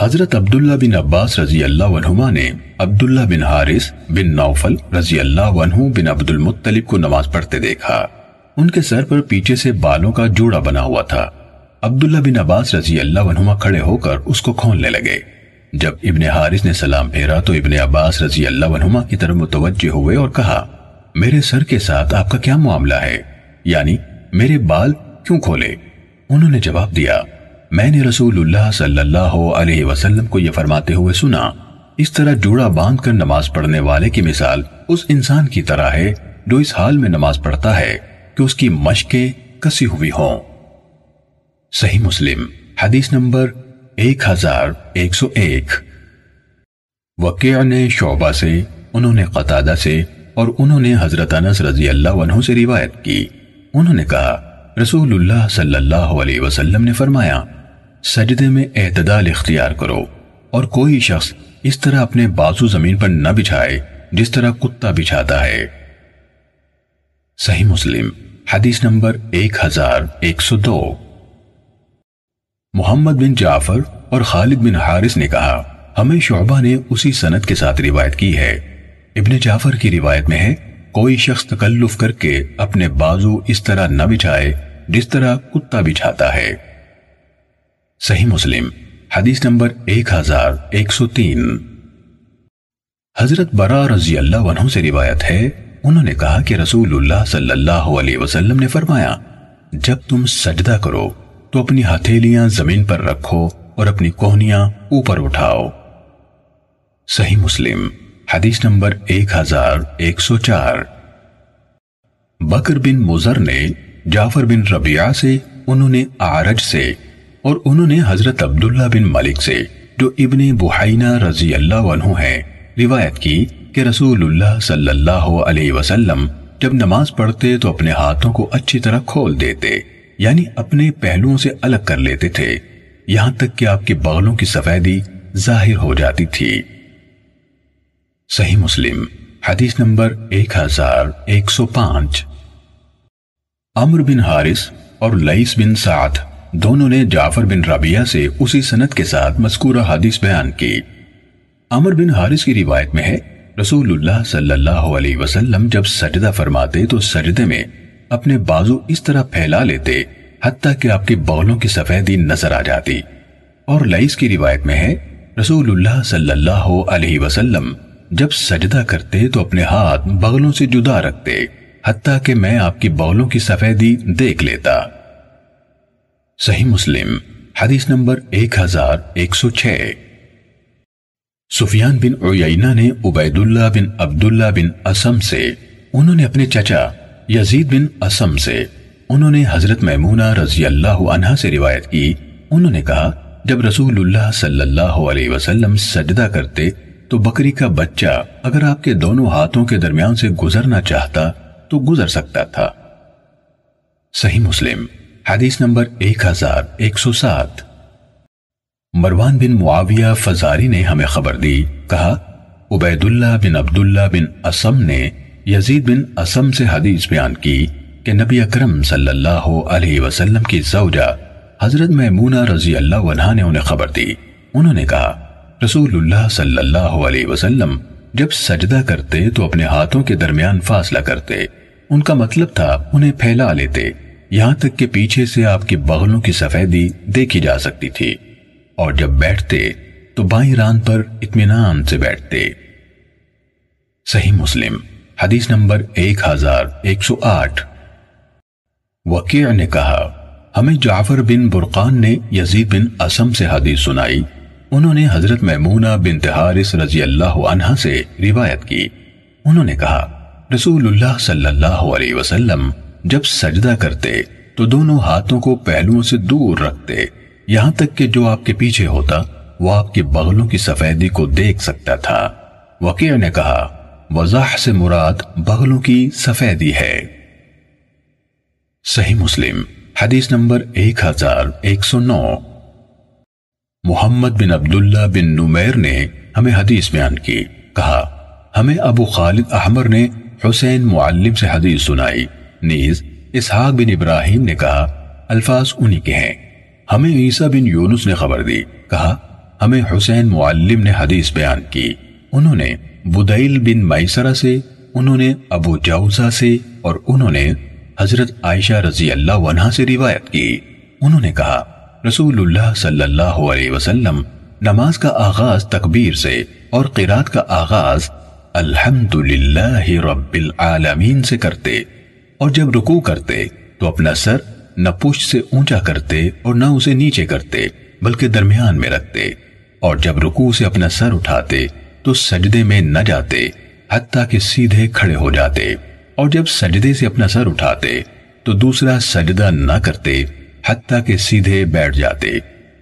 حضرت عبداللہ بن عباس رضی اللہ عنہما نے عبداللہ بن حارث بن نوفل رضی اللہ عنہ بن عبد المطلب کو نماز پڑھتے دیکھا۔ ان کے سر پر پیچھے سے بالوں کا جوڑا بنا ہوا تھا۔ عبداللہ بن عباس رضی اللہ عنہما کھڑے ہو کر اس کو کھولنے لگے۔ جب ابن حارث نے سلام پھیرا تو ابن عباس رضی اللہ عنہما کی طرف متوجہ ہوئے اور کہا، میرے سر کے ساتھ آپ کا کیا معاملہ ہے؟ یعنی میرے بال کیوں کھولے؟ انہوں نے جواب دیا میں نے رسول اللہ صلی اللہ علیہ وسلم کو یہ فرماتے ہوئے سنا، اس طرح جوڑا باندھ کر نماز پڑھنے والے کی مثال اس انسان کی طرح ہے جو اس حال میں نماز پڑھتا ہے کہ اس کی مشقیں کسی ہوئی ہوں۔ صحیح مسلم، حدیث نمبر ایک ہزار ایک سو ایک۔ وقیع نے شعبہ سے، انہوں نے قطادہ سے اور انہوں نے حضرت انس رضی اللہ عنہ سے روایت کی۔ انہوں نے کہا، رسول اللہ صلی اللہ علیہ وسلم نے فرمایا سجدے میں اعتدال اختیار کرو اور کوئی شخص اس طرح اپنے بازو زمین پر نہ بچھائے جس طرح کتا بچھاتا ہے۔ صحیح مسلم، حدیث نمبر ایک ہزار ایک سو دو۔ محمد بن جعفر اور خالد بن حارث نے کہا، ہمیں شعبہ نے اسی سنت کے ساتھ روایت کی ہے۔ ابن جعفر کی روایت میں ہے، کوئی شخص تکلف کر کے اپنے بازو اس طرح نہ بچھائے جس طرح کتا بچھاتا ہے۔ صحیح مسلم، حدیث نمبر ایک ہزار ایک سو تین۔ حضرت برا رضی اللہ عنہ سے روایت ہے، انہوں نے کہا کہ رسول اللہ صلی اللہ علیہ وسلم نے فرمایا، جب تم سجدہ کرو، تو اپنی ہتھیلیاں زمین پر رکھو اور اپنی کوہنیاں اوپر اٹھاؤ۔ صحیح مسلم، حدیث نمبر ایک ہزار ایک سو چار۔ بکر بن مزر نے جعفر بن ربیعہ سے، انہوں نے آرج سے اور انہوں نے حضرت عبداللہ بن ملک سے جو ابن بحینہ رضی اللہ عنہ ہے روایت کی کہ رسول اللہ صلی اللہ علیہ وسلم جب نماز پڑھتے تو اپنے ہاتھوں کو اچھی طرح کھول دیتے یعنی اپنے پہلوؤں سے الگ کر لیتے تھے، یہاں تک کہ آپ کے بغلوں کی سفیدی ظاہر ہو جاتی تھی۔ صحیح مسلم، حدیث نمبر ایک ہزار ایک سو پانچ۔ عمر بن حارث اور لئیس بن سعد۔ دونوں نے جعفر بن ربیہ سے اسی سنت کے ساتھ مذکورہ حدیث بیان کی۔ عمر بن حارث کی روایت میں ہے، رسول اللہ صلی اللہ علیہ وسلم جب سجدہ فرماتے تو سجدے میں اپنے بازو اس طرح پھیلا لیتے حتیٰ کہ آپ کے بولوں کی سفیدی نظر آ جاتی۔ اور لئیس کی روایت میں ہے، رسول اللہ صلی اللہ علیہ وسلم جب سجدہ کرتے تو اپنے ہاتھ بغلوں سے جدا رکھتے حتیٰ کہ میں آپ کی بغلوں کی سفیدی دیکھ لیتا۔ صحیح مسلم، حدیث نمبر ایک ہزار ایک سو چھ۔ سفیان بن عیینہ نے عبید اللہ بن عبداللہ بن اسم سے، انہوں نے اپنے چچا یزید بن اسم سے، انہوں نے حضرت میمونہ رضی اللہ عنہ سے روایت کی۔ انہوں نے کہا، جب رسول اللہ صلی اللہ علیہ وسلم سجدہ کرتے، تو بکری کا بچہ اگر آپ کے دونوں ہاتھوں کے درمیان سے گزرنا چاہتا، تو گزر سکتا تھا۔ صحیح مسلم۔ حدیث نمبر ایک ہزار ایک سو سات۔ مروان بن معاویہ فزاری نے ہمیں خبر دی، کہا عبید اللہ بن عبداللہ بن اسم نے یزید بن اسم سے حدیث بیان کی کہ نبی اکرم صلی اللہ علیہ وسلم کی زوجہ حضرت میمونہ رضی اللہ عنہ نے انہیں خبر دی۔ انہوں نے کہا رسول اللہ صلی اللہ علیہ وسلم جب سجدہ کرتے تو اپنے ہاتھوں کے درمیان فاصلہ کرتے۔ ان کا مطلب تھا، انہیں پھیلا لیتے۔ یہاں تک کہ پیچھے سے آپ کی بغلوں کی سفیدی دیکھی جا سکتی تھی۔ اور جب بیٹھتے تو بائیں ران پر اطمینان سے بیٹھتے۔ صحیح مسلم، حدیث نمبر ایک ہزار ایک سو آٹھ۔ وقیع نے کہا، ہمیں جعفر بن برقان نے یزید بن اسم سے حدیث سنائی۔ انہوں نے حضرت میمونہ بن تحارس رضی اللہ عنہ سے روایت کی۔ انہوں نے کہا، رسول اللہ صلی اللہ علیہ وسلم جب سجدہ کرتے تو دونوں ہاتھوں کو پہلوؤں سے دور رکھتے۔ یہاں تک کہ جو آپ کے پیچھے ہوتا، وہ آپ کے بغلوں کی سفیدی کو دیکھ سکتا تھا۔ وقیع نے کہا، وضاح سے مراد بغلوں کی سفیدی ہے۔ صحیح مسلم، حدیث نمبر ایک ہزار ایک سو نو۔ محمد بن عبداللہ بن نمیر نے ہمیں حدیث بیان کی، کہا، ہمیں ابو خالد احمر نے حسین معلم سے حدیث سنائی۔ نیز اسحاق بن ابراہیم نے کہا، الفاظ انہی کے ہیں۔ ہمیں عیسیٰ بن یونس نے خبر دی، کہا، ہمیں حسین معلم نے حدیث بیان کی۔ انہوں نے بدیل بن میسرہ سے، انہوں نے ابو جوزہ سے اور انہوں نے حضرت عائشہ رضی اللہ عنہ سے روایت کی۔ انہوں نے کہا، رسول اللہ صلی اللہ علیہ وسلم نماز کا آغاز تکبیر سے اور قرات کا آغاز الحمدللہ رب العالمین سے کرتے۔ اور جب رکوع کرتے تو اپنا سر نہ پشت سے اونچا کرتے اور نہ اسے نیچے کرتے، بلکہ درمیان میں رکھتے۔ اور جب رکوع سے اپنا سر اٹھاتے تو سجدے میں نہ جاتے، حتیٰ کہ سیدھے کھڑے ہو جاتے۔ اور جب سجدے سے اپنا سر اٹھاتے تو دوسرا سجدہ نہ کرتے، حتیٰ کہ سیدھے بیٹھ جاتے۔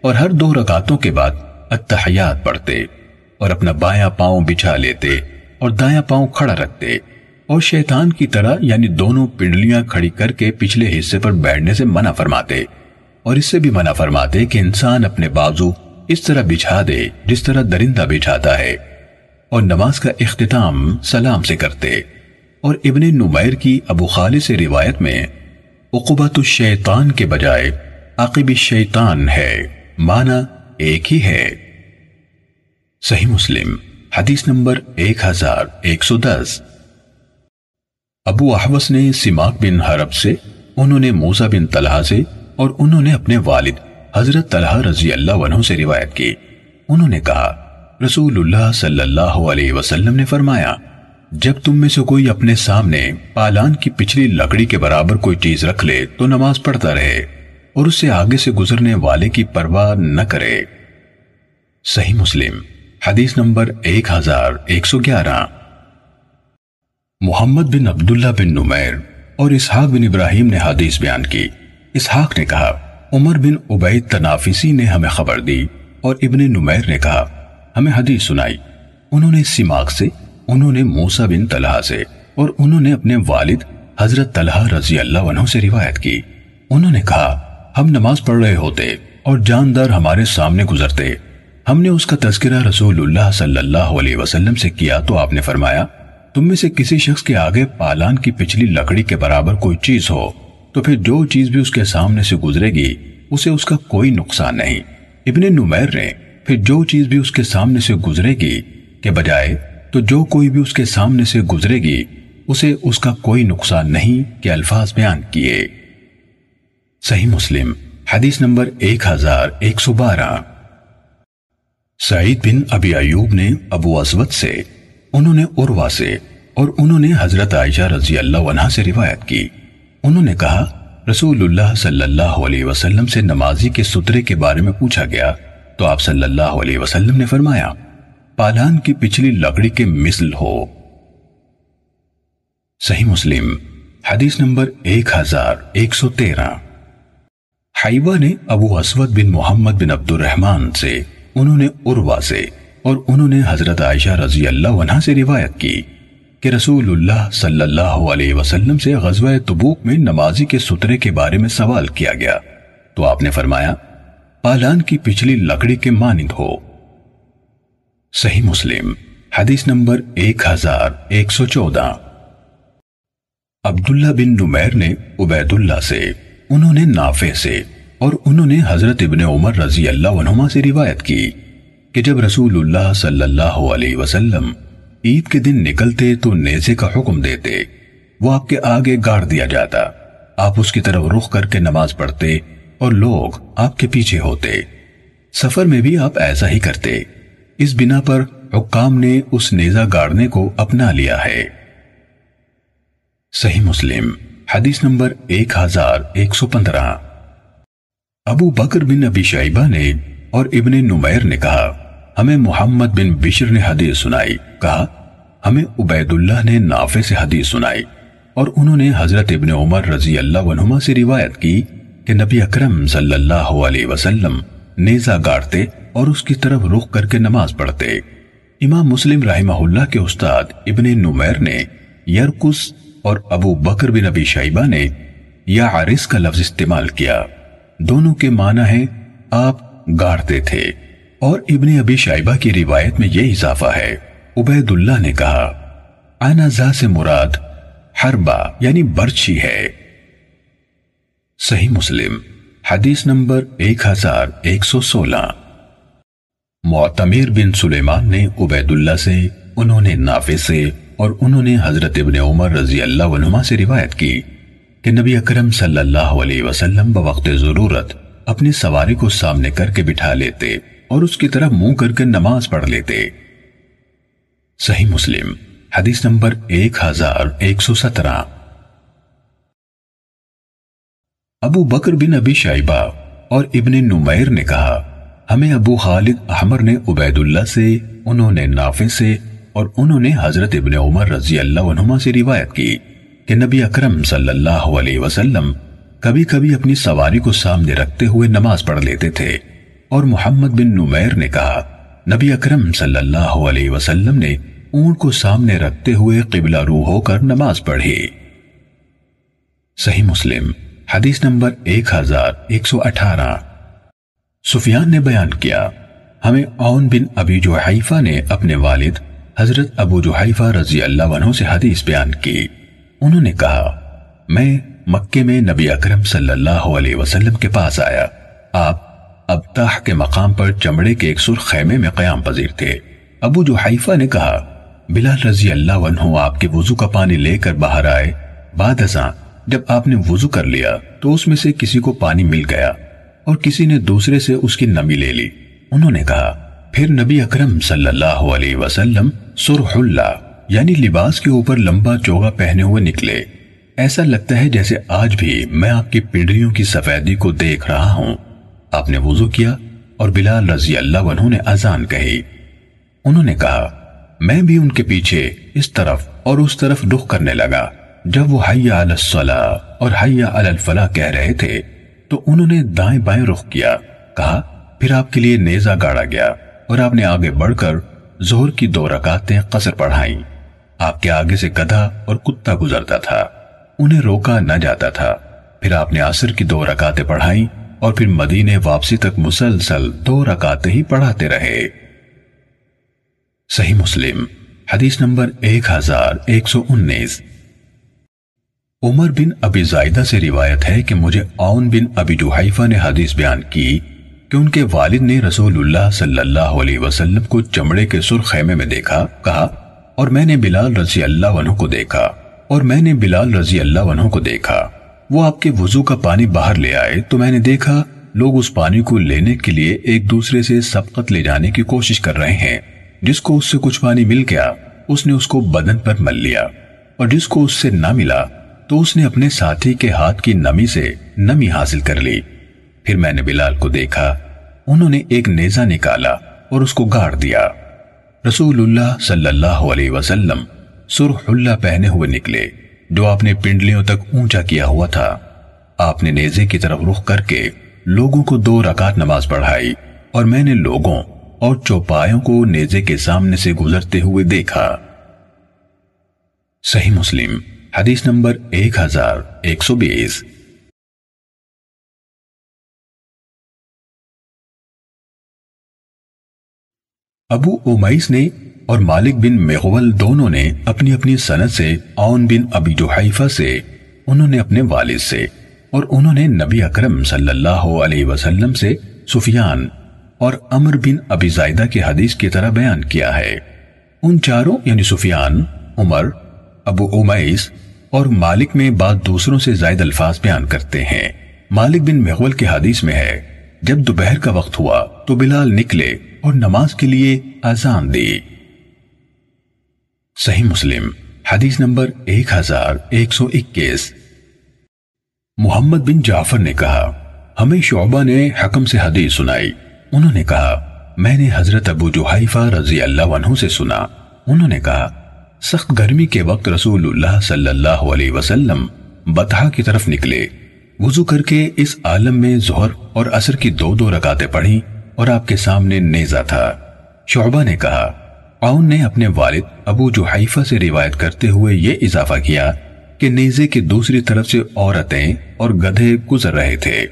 اور ہر دو رکعتوں کے بعد اتحیات پڑھتے اور اپنا بایاں پاؤں بچھا لیتے اور دایاں پاؤں کھڑا رکھتے۔ اور شیطان کی طرح یعنی دونوں پنڈلیاں کھڑی کر کے پچھلے حصے پر بیٹھنے سے منع فرماتے اور اس سے بھی منع فرماتے کہ انسان اپنے بازو اس طرح بچھا دے جس طرح درندہ بچھاتا ہے اور نماز کا اختتام سلام سے کرتے اور ابن نمیر کی ابو خالد سے روایت میں اقبت الشیطان کے بجائے عقب الشیطان ہے، معنی ایک ہی ہے۔ صحیح مسلم، حدیث نمبر ایک ہزار ایک سو دس۔ ابو احوس نے سماق بن حرب سے، انہوں نے موسیٰ بن طلحہ سے اور انہوں نے اپنے والد حضرت طلحہ رضی اللہ عنہ سے روایت کی۔ انہوں نے کہا، رسول اللہ صلی اللہ علیہ وسلم نے فرمایا، جب تم میں سے کوئی اپنے سامنے پالان کی پچھلی لکڑی کے برابر کوئی چیز رکھ لے تو نماز پڑھتا رہے اور اس سے آگے سے گزرنے والے کی پرواہ نہ کرے۔ صحیح مسلم، حدیث نمبر ایک ہزار ایک سو گیارہ۔ محمد بن عبداللہ بن نمیر اور اسحاق بن ابراہیم نے حدیث بیان کی۔ اسحاق نے کہا، عمر بن عبید تنافسی نے ہمیں خبر دی اور ابن نمیر نے کہا، ہمیں حدیث سنائی۔ انہوں نے سماق سے، انہوں نے موسیٰ بن طلحہ سے اور انہوں نے اپنے والد حضرت طلحہ رضی اللہ عنہ سے روایت کی۔ انہوں نے کہا، ہم نماز پڑھ رہے ہوتے اور جاندار ہمارے سامنے گزرتے۔ ہم نے اس کا تذکرہ رسول اللہ صلی اللہ علیہ وسلم سے کیا تو آپ نے فرمایا تم میں سے کسی شخص کے آگے پالان کی پچھلی لکڑی کے برابر کوئی چیز ہو، تو پھر جو چیز بھی اس کے سامنے سے گزرے گی، اسے اس کا کوئی نقصان نہیں۔ ابن نمیر نے پھر جو چیز بھی اس کے سامنے سے گزرے گی، کے بجائے تو جو کوئی بھی اس کے سامنے سے گزرے گی، اسے اس کا کوئی نقصان نہیں کہ الفاظ بیان کیے۔ صحیح مسلم، حدیث نمبر ایک ہزار ایک سو بارہ۔ سعید بن ابی ایوب نے ابو اسود سے انہوں نے عروا سے اور انہوں نے حضرت عائشہ رضی اللہ عنہ سے روایت کی۔ انہوں نے کہا، رسول اللہ صلی اللہ علیہ وسلم سے نمازی کے سترے کے بارے میں پوچھا گیا، تو آپ صلی اللہ علیہ وسلم نے فرمایا، پالان کی پچھلی لکڑی کے مثل ہو۔ صحیح مسلم، حدیث نمبر ایک ہزار ایک سو تیرہ۔ حیوہ نے ابو اسود بن محمد بن عبد الرحمن سے، انہوں نے عروا سے اور انہوں نے حضرت عائشہ رضی اللہ عنہ سے روایت کی کہ رسول اللہ صلی اللہ علیہ وسلم سے غزوہ تبوک میں نمازی کے سترے کے بارے میں سوال کیا گیا۔ تو آپ نے فرمایا، پالان کی پچھلی لکڑی کے مانند ہو۔ صحیح مسلم، حدیث نمبر ایک ہزار ایک سو چودہ۔ عبداللہ بن نمیر نے عبید اللہ سے، انہوں نے نافع سے اور انہوں نے حضرت ابن عمر رضی اللہ عنہما سے روایت کی۔ کہ جب رسول اللہ صلی اللہ علیہ وسلم عید کے دن نکلتے تو نیزے کا حکم دیتے، وہ آپ کے آگے گاڑ دیا جاتا۔ آپ اس کی طرف رخ کر کے نماز پڑھتے اور لوگ آپ کے پیچھے ہوتے۔ سفر میں بھی آپ ایسا ہی کرتے۔ اس بنا پر حکام نے اس نیزہ گاڑنے کو اپنا لیا ہے۔ صحیح مسلم، حدیث نمبر ایک ہزار ایک سو پندرہ۔ ابو بکر بن ابی شائبہ نے اور ابن نمیر نے کہا، ہمیں محمد بن بشر نے حدیث سنائی۔ کہا، ہمیں عبید اللہ نے نافع سے حدیث سنائی۔ اور انہوں نے حضرت ابن عمر رضی اللہ عنہما سے روایت کی کہ نبی اکرم صلی اللہ علیہ وسلم نیزہ گاڑتے اور اس کی طرف رخ کر کے نماز پڑھتے۔ امام مسلم رحمہ اللہ کے استاد ابن نمیر نے یرکس اور ابو بکر بن ابی شیبہ نے یا عارس کا لفظ استعمال کیا۔ دونوں کے معنی ہے آپ گاڑتے تھے۔ اور ابن ابی شیبہ کی روایت میں یہ اضافہ ہے۔ عبید اللہ نے کہا آنا زا سے مراد حربہ یعنی برچی ہے۔ صحیح مسلم، حدیث نمبر ایک ہزار ایک سو سولہ۔ معتمیر بن سلیمان نے عبید اللہ سے، انہوں نے نافع سے، اور انہوں نے حضرت ابن عمر رضی اللہ عنہما سے روایت کی کہ نبی اکرم صلی اللہ علیہ وسلم بوقت ضرورت اپنی سواری کو سامنے کر کے بٹھا لیتے اور اس کی طرف منہ کر کے نماز پڑھ لیتے۔ صحیح مسلم، حدیث نمبر ایک ہزار ایک سو سترہ۔ ابو بکر بن ابی شائبہ اور ابن نمیر نے کہا، ہمیں ابو خالد احمر نے عبید اللہ سے، انہوں نے نافع سے اور انہوں نے حضرت ابن عمر رضی اللہ عنہما سے روایت کی کہ نبی اکرم صلی اللہ علیہ وسلم کبھی کبھی اپنی سواری کو سامنے رکھتے ہوئے نماز پڑھ لیتے تھے اور محمد بن نمیر نے کہا، نبی اکرم صلی اللہ علیہ وسلم نے اونٹ کو سامنے رکھتے ہوئے قبلہ روح ہو کر نماز پڑھی۔ صحیح مسلم، حدیث نمبر ایک ہزار ایک سو اٹھارہ۔ سفیان نے بیان کیا، ہمیں اون بن ابی جو نے اپنے والد حضرت ابو جو رضی اللہ عنہ سے حدیث بیان کی۔ انہوں نے کہا، میں مکے میں نبی اکرم صلی اللہ علیہ وسلم کے پاس آیا۔ آپ ابتاح کے مقام پر چمڑے کے ایک سر خیمے میں قیام پذیر تھے۔ ابو جو نے کہا، بلال رضی اللہ عنہ آپ کے وضو کا پانی لے کر باہر آئے۔ بعد ازاں جب آپ نے وضو کر لیا، تو اس میں سے کسی کو پانی مل گیا اور کسی نے دوسرے سے اس کی نمی لے لی۔ انہوں نے کہا، پھر نبی اکرم صلی اللہ علیہ وسلم سرح اللہ یعنی لباس کے اوپر لمبا چوگا پہنے ہوئے نکلے۔ ایسا لگتا ہے جیسے آج بھی میں آپ کی پنڈلیوں کی سفیدی کو دیکھ رہا ہوں۔ آپ نے وضو کیا اور بلال رضی اللہ عنہ نے اذان کہی۔ انہوں نے کہا، میں بھی ان کے پیچھے اس طرف اور اس طرف رخ کرنے لگا۔ جب وہ حیا علی الصلاح اور حیا علی الفلاح کہہ رہے تھے، تو انہوں نے دائیں بائیں رخ کیا۔ کہا، پھر آپ کے لیے نیزہ گاڑا گیا اور آپ نے آگے بڑھ کر زہر کی دو رکاتیں قصر پڑھائیں۔ آپ کے آگے سے گدھا اور کتا گزرتا تھا۔ انہیں روکا نہ جاتا تھا۔ پھر آپ نے عصر کی دو رکاتیں پڑھائیں اور پھر مدینے واپسی تک مسلسل دو رکاتیں ہی پڑھاتے رہے۔ صحیح مسلم، حدیث نمبر ایک ہزار ایک سو انیس۔ عمر بن ابی زائدہ سے روایت ہے کہ مجھے آن بن ابی جوحیفہ نے حدیث بیان کی کہ ان کے والد نے رسول اللہ صلی اللہ علیہ وسلم کو چمڑے کے سر خیمے میں دیکھا، کہا، اور میں نے بلال رضی اللہ عنہ کو دیکھا۔ اور میں نے بلال رضی اللہ عنہ کو دیکھا۔ وہ آپ کے وضو کا پانی باہر لے آئے تو میں نے دیکھا لوگ اس پانی کو لینے کے لیے ایک دوسرے سے سبقت لے جانے کی کوشش کر رہے ہیں۔ جس کو اس سے کچھ پانی مل گیا، اس نے اس کو بدن پر مل لیا۔ اور جس کو اس سے نہ ملا، تو اس نے اپنے ساتھی کے ہاتھ کی نمی سے نمی حاصل کر لی۔ پھر میں نے بلال کو دیکھا۔ انہوں نے ایک نیزہ نکالا اور اس کو گاڑ دیا۔ رسول اللہ صلی اللہ علیہ وسلم سرح اللہ پہنے ہوئے نکلے جو آپ نے پنڈلیوں تک اونچا کیا ہوا تھا۔ آپ نے نیزے کی طرف رخ کر کے لوگوں کو دو رکعت نماز پڑھائی اور میں نے لوگوں اور چوپایوں کو نیزے کے سامنے سے گزرتے ہوئے دیکھا۔ صحیح مسلم، حدیث نمبر ایک ہزار ایک سو بیس۔ ابو امیس نے اور مالک بن میغول دونوں نے اپنی اپنی سنت سے آن بن ابی جو سے، انہوں نے اپنے والد سے اور انہوں نے نبی اکرم صلی اللہ علیہ وسلم سے سفیان اور امر بن ابی زائدہ کی حدیث کی طرح بیان کیا ہے۔ ان چاروں یعنی سفیان، عمر، ابو امیس اور مالک میں بعد دوسروں سے زائد الفاظ بیان کرتے ہیں۔ مالک بن مغول کے حدیث میں ہے، جب دوپہر کا وقت ہوا تو بلال نکلے اور نماز کے لیے آزان دی۔ صحیح مسلم، حدیث نمبر ایک ہزار ایک سو اکیس۔ محمد بن جعفر نے کہا، ہمیں شعبہ نے حکم سے حدیث سنائی۔ انہوں نے کہا، میں نے حضرت ابو جوحیفہ رضی اللہ عنہ سے سنا۔ انہوں نے کہا، سخت گرمی کے وقت رسول اللہ صلی اللہ علیہ وسلم بطحا کی طرف نکلے۔ وضو کر کے اس عالم میں زہر اور عصر کی دو دو رکاتیں پڑھی اور آپ کے سامنے نیزہ تھا۔ شعبہ نے کہا آؤن نے اپنے والد ابو جو سے روایت کرتے ہوئے یہ اضافہ کیا کہ نیزے کی دوسری طرف سے عورتیں اور گدھے گزر رہے تھے۔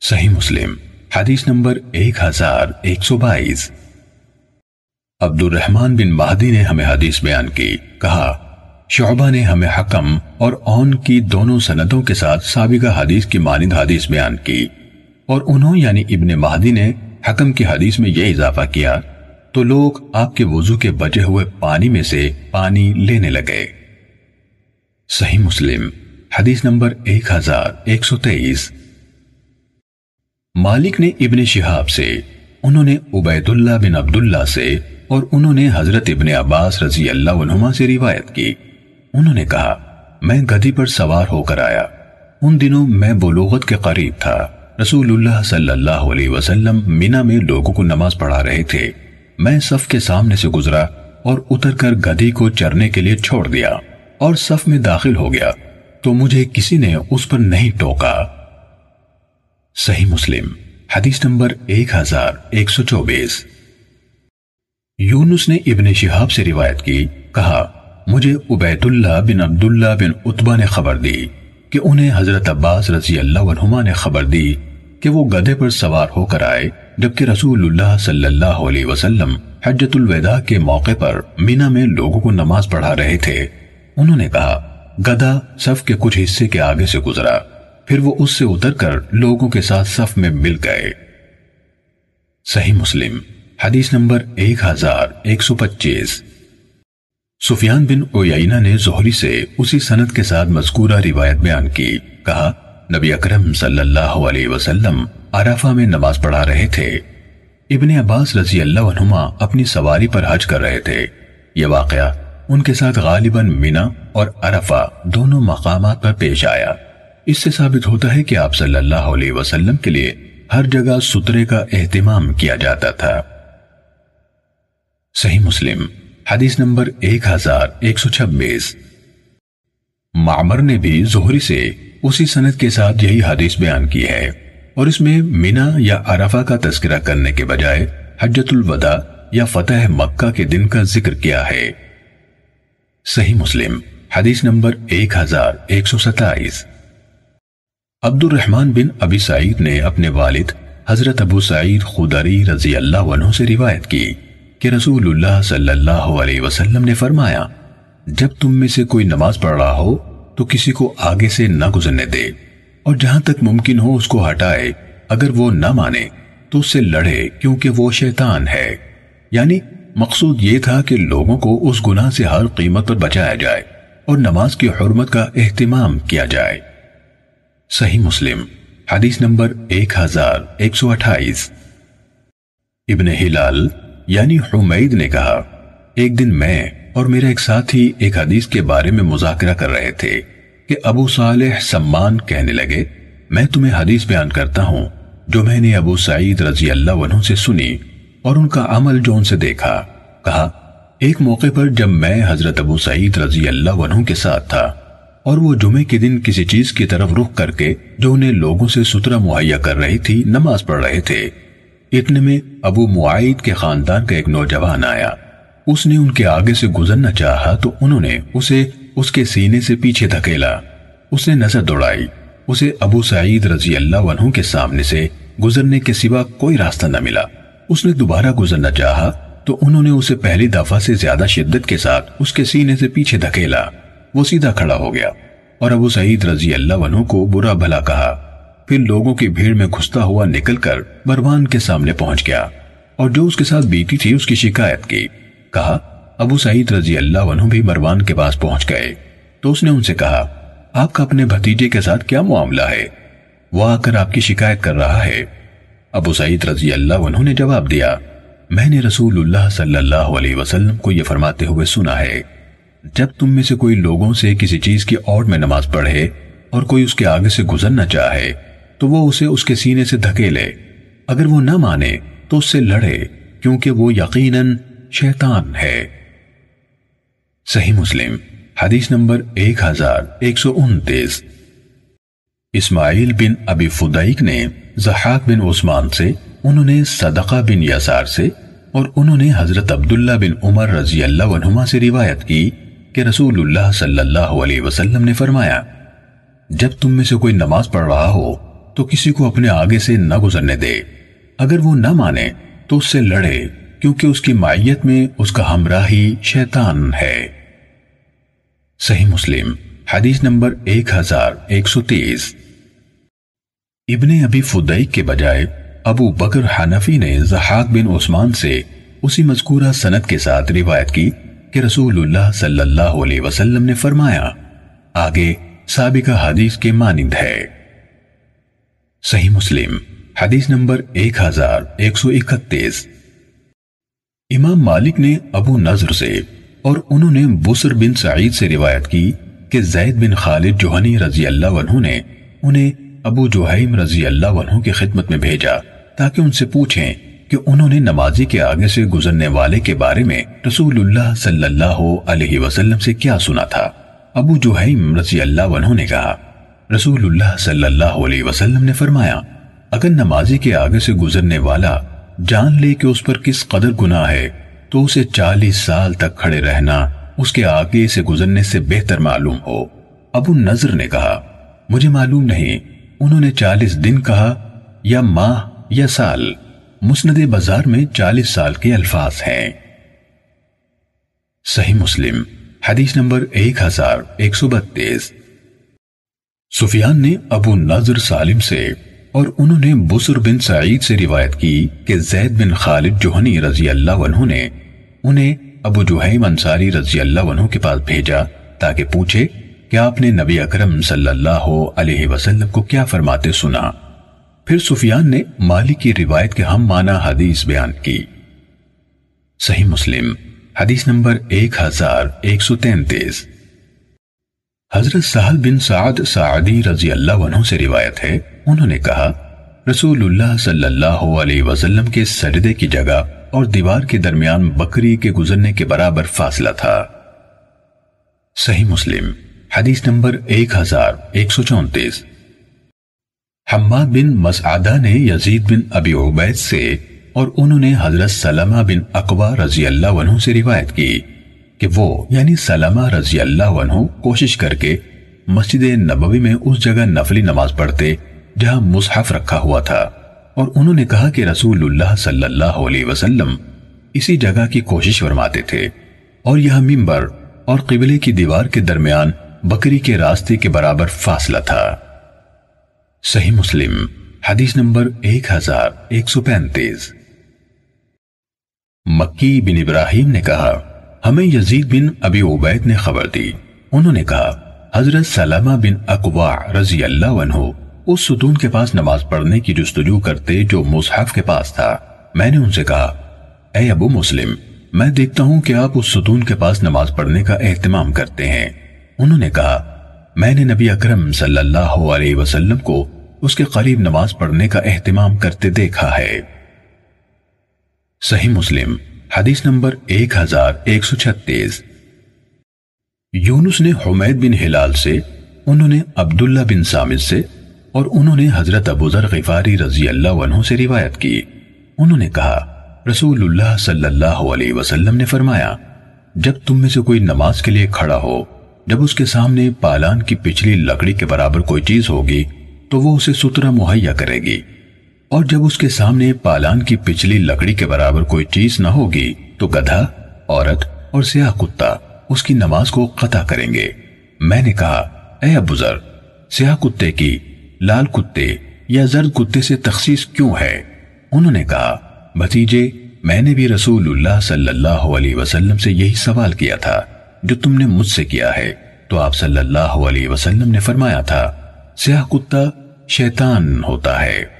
صحیح مسلم، حدیث نمبر ایک ہزار ایک سو بائیس۔ عبد الرحمن بن مہدی نے ہمیں حدیث بیان کی، کہا، شعبہ نے ہمیں حکم اور اون کی دونوں سندوں کے ساتھ سابقہ حدیث کی مانند حدیث بیان کی اور انہوں یعنی ابن مہدی نے حکم کی حدیث میں یہ اضافہ کیا۔ تو لوگ آپ کے وضو کے بجے ہوئے پانی میں سے پانی لینے لگے۔ صحیح مسلم، حدیث نمبر ایک ہزار ایک سو تیئیس۔ مالک نے ابن شہاب سے، انہوں نے عبید اللہ بن عبداللہ سے اور انہوں نے حضرت ابن عباس رضی اللہ عنہما سے روایت کی۔ انہوں نے کہا، میں گدھی پر سوار ہو کر آیا۔ ان دنوں میں بلوغت کے قریب تھا۔ رسول اللہ صلی اللہ علیہ وسلم مینا میں لوگوں کو نماز پڑھا رہے تھے۔ میں صف کے سامنے سے گزرا اور اتر کر گدھی کو چرنے کے لیے چھوڑ دیا اور صف میں داخل ہو گیا تو مجھے کسی نے اس پر نہیں ٹوکا۔ صحیح مسلم، حدیث نمبر ایک ہزار ایک سو چوبیس۔ یونس نے ابن شہاب سے روایت کی، کہا، مجھے عبید اللہ بن عبداللہ بن عطبہ نے خبر دی کہ انہیں حضرت عباس رضی اللہ عنہما نے خبر دی کہ وہ گدھے پر سوار ہو کر آئے جبکہ رسول اللہ صلی اللہ علیہ وسلم حجت الوداع کے موقع پر مینا میں لوگوں کو نماز پڑھا رہے تھے، انہوں نے کہا گدھا صف کے کچھ حصے کے آگے سے گزرا، پھر وہ اس سے اتر کر لوگوں کے ساتھ صف میں مل گئے۔ صحیح مسلم، حدیث نمبر ایک ہزار ایک سو پچیس۔ سفیان بن اویائنہ نے زہری سے اسی سنت کے ساتھ مذکورہ روایت بیان کی، کہا نبی اکرم صلی اللہ علیہ وسلم عرفہ میں نماز پڑھا رہے تھے۔ ابن عباس رضی اللہ عنہما اپنی سواری پر حج کر رہے تھے۔ یہ واقعہ ان کے ساتھ غالباً مینا اور عرفہ دونوں مقامات پر پیش آیا۔ اس سے ثابت ہوتا ہے کہ آپ صلی اللہ علیہ وسلم کے لیے ہر جگہ سترے کا اہتمام کیا جاتا تھا۔ صحیح مسلم، حدیث نمبر ایک ہزار ایک سو چھبیس۔ معمر نے بھی زہری سے اسی سنت کے ساتھ یہی حدیث بیان کی ہے۔ اور اس میں مینا یا عرفہ کا تذکرہ کرنے کے بجائے حجت الوداع یا فتح مکہ کے دن کا ذکر کیا ہے۔ صحیح مسلم، حدیث نمبر ایک ہزار ایک سو ستائیس۔ عبد الرحمن بن ابی سعید نے اپنے والد حضرت ابو سعید خدری رضی اللہ عنہ سے روایت کی کہ رسول اللہ صلی اللہ علیہ وسلم نے فرمایا، جب تم میں سے کوئی نماز پڑھ رہا ہو تو کسی کو آگے سے نہ گزرنے دے۔ اور جہاں تک ممکن ہو اس کو ہٹائے، اگر وہ نہ مانے، تو اس سے لڑے کیونکہ وہ شیطان ہے۔ یعنی مقصود یہ تھا کہ لوگوں کو اس گناہ سے ہر قیمت پر بچایا جائے اور نماز کی حرمت کا اہتمام کیا جائے۔ صحیح مسلم، حدیث نمبر ایک ہزار ایک سو اٹھائیس۔ ابن ہلال یعنی حمید نے کہا، ایک دن میں اور میرا ایک ساتھی ایک حدیث کے بارے میں مذاکرہ کر رہے تھے کہ ابو صالح سمان کہنے لگے، میں تمہیں حدیث بیان کرتا ہوں جو میں نے ابو سعید رضی اللہ عنہ سے سنی اور ان کا عمل جو ان سے دیکھا۔ کہا، ایک موقع پر جب میں حضرت ابو سعید رضی اللہ عنہ کے ساتھ تھا اور وہ جمعے کے دن کسی چیز کی طرف رخ کر کے جو انہیں لوگوں سے سترہ مہیا کر رہی تھی، نماز پڑھ رہے تھے۔ اتنے میں ابو معاید کے خاندان کا ایک نوجوان آیا۔ اس نے ان کے آگے سے گزرنا چاہا تو انہوں نے اسے اس کے سینے سے پیچھے دھکیلا۔ اس نے نظر دوڑائی۔ اسے ابو سعید رضی اللہ عنہ کے سامنے سے گزرنے کے سوا کوئی راستہ نہ ملا۔ اس نے دوبارہ گزرنا چاہا تو انہوں نے اسے پہلی دفعہ سے زیادہ شدت کے ساتھ اس کے سینے سے پیچھے دھکیلا۔ وہ سیدھا کھڑا ہو گیا اور ابو سعید رضی اللہ عنہ کو برا بھلا کہا۔ پھر لوگوں کی بھیڑ میں گھستا ہوا نکل کر مروان کے سامنے پہنچ گیا اور جو اس کے ساتھ بیتی تھی اس کی شکایت کی۔ کہا، ابو سعید رضی اللہ عنہ بھی مروان کے پاس پہنچ گئے۔ تو اس نے ان سے کہا، آپ کا اپنے بھتیجے کے ساتھ کیا معاملہ ہے؟ وہ آ کر آپ کی شکایت کر رہا ہے۔ ابو سعید رضی اللہ عنہ نے جواب دیا، میں نے رسول اللہ صلی اللہ علیہ وسلم کو یہ فرماتے ہوئے سنا ہے، جب تم میں سے کوئی لوگوں سے کسی چیز کی اور میں نماز پڑھے اور کوئی اس کے آگے سے گزرنا چاہے، تو وہ اسے اس کے سینے سے دھکے لے اگر وہ نہ مانے تو اس سے لڑے، کیونکہ وہ یقیناً شیطان ہے۔ صحیح مسلم، حدیث نمبر ایک ہزار ایک سو انتیس۔ اسماعیل بن ابی فدائق نے زحاق بن عثمان سے، انہوں نے صدقہ بن یسار سے اور انہوں نے حضرت عبداللہ بن عمر رضی اللہ عنہما سے روایت کی کہ رسول اللہ صلی اللہ علیہ وسلم نے فرمایا، جب تم میں سے کوئی نماز پڑھ رہا ہو تو کسی کو اپنے آگے سے نہ گزرنے دے۔ اگر وہ نہ مانے تو اس سے لڑے۔ کیونکہ اس کی مائیت میں اس کا ہمراہی شیطان ہے۔ صحیح مسلم، حدیث نمبر ایک ہزار ایک سو تیس۔ ابن ابی فدعی کے بجائے ابو بکر حنفی نے زحاق بن عثمان سے اسی مذکورہ سنت کے ساتھ روایت کی کہ رسول اللہ صلی اللہ علیہ وسلم نے فرمایا، آگے سابقہ حدیث کے مانند ہے۔ صحیح مسلم، حدیث نمبر ایک ہزار ایک سو اکتیس۔ امام مالک نے ابو نظر سے اور انہوں نے بسر بن سعید سے روایت کی کہ زید بن خالد جوہنی رضی اللہ عنہ نے انہیں ابو جوہیم رضی اللہ عنہ کی خدمت میں بھیجا تاکہ ان سے پوچھیں کہ انہوں نے نمازی کے آگے سے گزرنے والے کے بارے میں رسول اللہ صلی اللہ علیہ وسلم سے کیا سنا تھا۔ ابو جوہیم رضی اللہ عنہ نے کہا، رسول اللہ صلی اللہ علیہ وسلم نے فرمایا، اگر نمازی کے آگے سے گزرنے والا جان لے کہ اس پر کس قدر گناہ ہے، تو اسے چالیس سال تک کھڑے رہنا، اس کے آگے سے گزرنے سے بہتر معلوم ہو۔ ابو نظر نے کہا، مجھے معلوم نہیں، انہوں نے چالیس دن کہا، یا ماہ، یا سال۔ مسند بازار میں چالیس سال کے الفاظ ہیں۔ صحیح مسلم، حدیث نمبر ایک ہزار ایک سو بتیس۔ سفیان نے ابو نظر سالم سے اور انہوں نے بسر بن سعید سے روایت کی کہ زید بن خالد جوہنی رضی اللہ عنہ نے انہیں ابو جوہیم انصاری رضی اللہ عنہ کے پاس بھیجا تاکہ پوچھے کہ آپ نے نبی اکرم صلی اللہ علیہ وسلم کو کیا فرماتے سنا۔ پھر سفیان نے مالک کی روایت کے ہم معنی حدیث بیان کی۔ صحیح مسلم، حدیث نمبر ایک ہزار ایک سو تینتیس۔ حضرت سہل بن سعد سعدی رضی اللہ عنہ سے روایت ہے، انہوں نے کہا، رسول اللہ صلی اللہ علیہ وسلم کے سجدے کی جگہ اور دیوار کے درمیان بکری کے گزرنے کے برابر فاصلہ تھا۔ صحیح مسلم، حدیث نمبر ایک ہزار ایک سو چونتیس۔ حماد بن مسعدہ نے یزید بن ابی عبید سے اور انہوں نے حضرت سلمہ بن اقوا رضی اللہ عنہ سے روایت کی۔ کہ وہ یعنی سلمہ رضی اللہ عنہ کوشش کر کے مسجد نبوی میں اس جگہ نفلی نماز پڑھتے جہاں مصحف رکھا ہوا تھا۔ اور انہوں نے کہا کہ رسول اللہ صلی اللہ علیہ وسلم اسی جگہ کی کوشش فرماتے تھے اور یہ ممبر اور قبلے کی دیوار کے درمیان بکری کے راستے کے برابر فاصلہ تھا۔ صحیح مسلم، حدیث نمبر ایک ہزار ایک سو پینتیس۔ مکی بن ابراہیم نے کہا ہمیں یزید بن ابی عبید نے خبر دی۔ انہوں نے کہا، حضرت سلامہ بن اقوا رضی اللہ عنہ اس ستون کے پاس نماز پڑھنے کی جستجو کرتے جو مصحف کے پاس تھا۔ میں نے ان سے کہا، اے ابو مسلم، میں دیکھتا ہوں کہ آپ اس ستون کے پاس نماز پڑھنے کا اہتمام کرتے ہیں۔ انہوں نے کہا، میں نے نبی اکرم صلی اللہ علیہ وسلم کو اس کے قریب نماز پڑھنے کا اہتمام کرتے دیکھا ہے۔ صحیح مسلم۔ حدیث نمبر ایک ہزار ایک سو چھتیس۔ یونس نے حمید بن ہلال سے، انہوں نے عبداللہ بن سامد سے اور انہوں نے حضرت ابو ذر غفاری رضی اللہ عنہ سے روایت کی۔ انہوں نے کہا، رسول اللہ صلی اللہ علیہ وسلم نے فرمایا، جب تم میں سے کوئی نماز کے لیے کھڑا ہو، جب اس کے سامنے پالان کی پچھلی لکڑی کے برابر کوئی چیز ہوگی، تو وہ اسے سترہ مہیا کرے گی۔ اور جب اس کے سامنے پالان کی پچھلی لکڑی کے برابر کوئی چیز نہ ہوگی تو گدھا، عورت اور سیاہ کتا اس کی نماز کو قطع کریں گے۔ میں نے کہا، اے ابوذر سیاہ کتے کی لال کتے یا زرد کتے سے تخصیص کیوں ہے؟ انہوں نے کہا، بھتیجے، میں نے بھی رسول اللہ صلی اللہ علیہ وسلم سے یہی سوال کیا تھا جو تم نے مجھ سے کیا ہے۔ تو آپ صلی اللہ علیہ وسلم نے فرمایا تھا، سیاہ کتا شیطان ہوتا ہے۔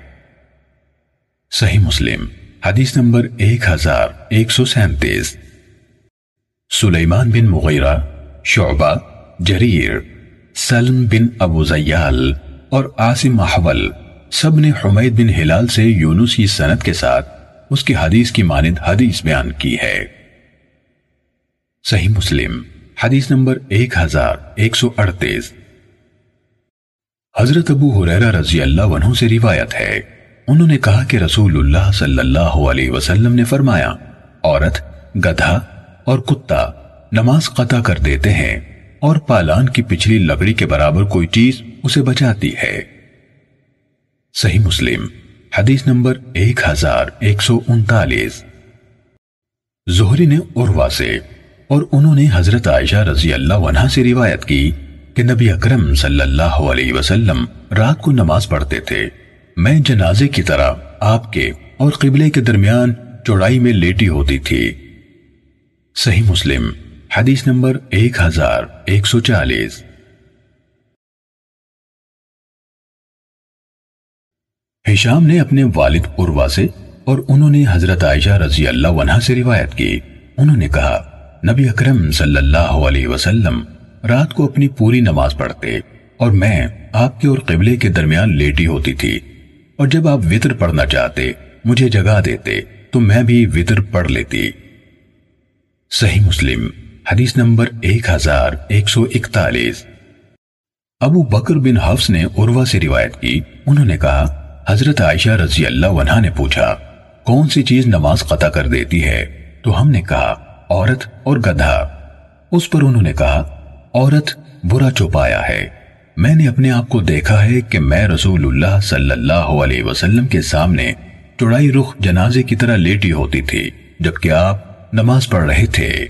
صحیح مسلم، حدیث نمبر ایک ہزار ایک سو سینتیس۔ سلیمان بن مغیرہ، شعبہ، جریر، سلم بن ابو زیال اور آسم محول سب نے حمید بن ہلال سے یونس کی سنت کے ساتھ اس کی حدیث کی مانند حدیث بیان کی ہے۔ صحیح مسلم، حدیث نمبر ایک ہزار ایک سو اڑتیس۔ حضرت ابو حریرہ رضی اللہ عنہ سے روایت ہے۔ انہوں نے کہا کہ رسول اللہ صلی اللہ علیہ وسلم نے فرمایا، عورت، گدھا اور کتا نماز قطع کر دیتے ہیں اور پالان کی پچھلی لکڑی کے برابر کوئی چیز اسے بچاتی ہے۔ صحیح مسلم، حدیث نمبر ایک ہزار ایک سو انتالیس۔ زہری نے عروا سے اور انہوں نے حضرت عائشہ رضی اللہ عنہ سے روایت کی کہ نبی اکرم صلی اللہ علیہ وسلم رات کو نماز پڑھتے تھے۔ میں جنازے کی طرح آپ کے اور قبلے کے درمیان چوڑائی میں لیٹی ہوتی تھی۔ صحیح مسلم، حدیث نمبر ایک ہزار ایک سو چالیس۔ ہشام نے اپنے والد عروا سے اور انہوں نے حضرت عائشہ رضی اللہ عنہ سے روایت کی۔ انہوں نے کہا، نبی اکرم صلی اللہ علیہ وسلم رات کو اپنی پوری نماز پڑھتے اور میں آپ کے اور قبلے کے درمیان لیٹی ہوتی تھی۔ اور جب آپ وطر پڑھنا چاہتے مجھے جگا دیتے، تو میں بھی وطر پڑھ لیتی۔ صحیح مسلم، حدیث نمبر ایک ہزار ایک سو اکتالیس۔ ابو بکر بن حفظ نے عروہ سے روایت کی۔ انہوں نے کہا، حضرت عائشہ رضی اللہ عنہ نے پوچھا، کون سی چیز نماز قطع کر دیتی ہے؟ تو ہم نے کہا، عورت اور گدھا۔ اس پر انہوں نے کہا، عورت برا چوپایا ہے۔ میں نے اپنے آپ کو دیکھا ہے کہ میں رسول اللہ صلی اللہ علیہ وسلم کے سامنے چڑائی رخ جنازے کی طرح لیٹی ہوتی تھی، جبکہ آپ نماز پڑھ رہے تھے۔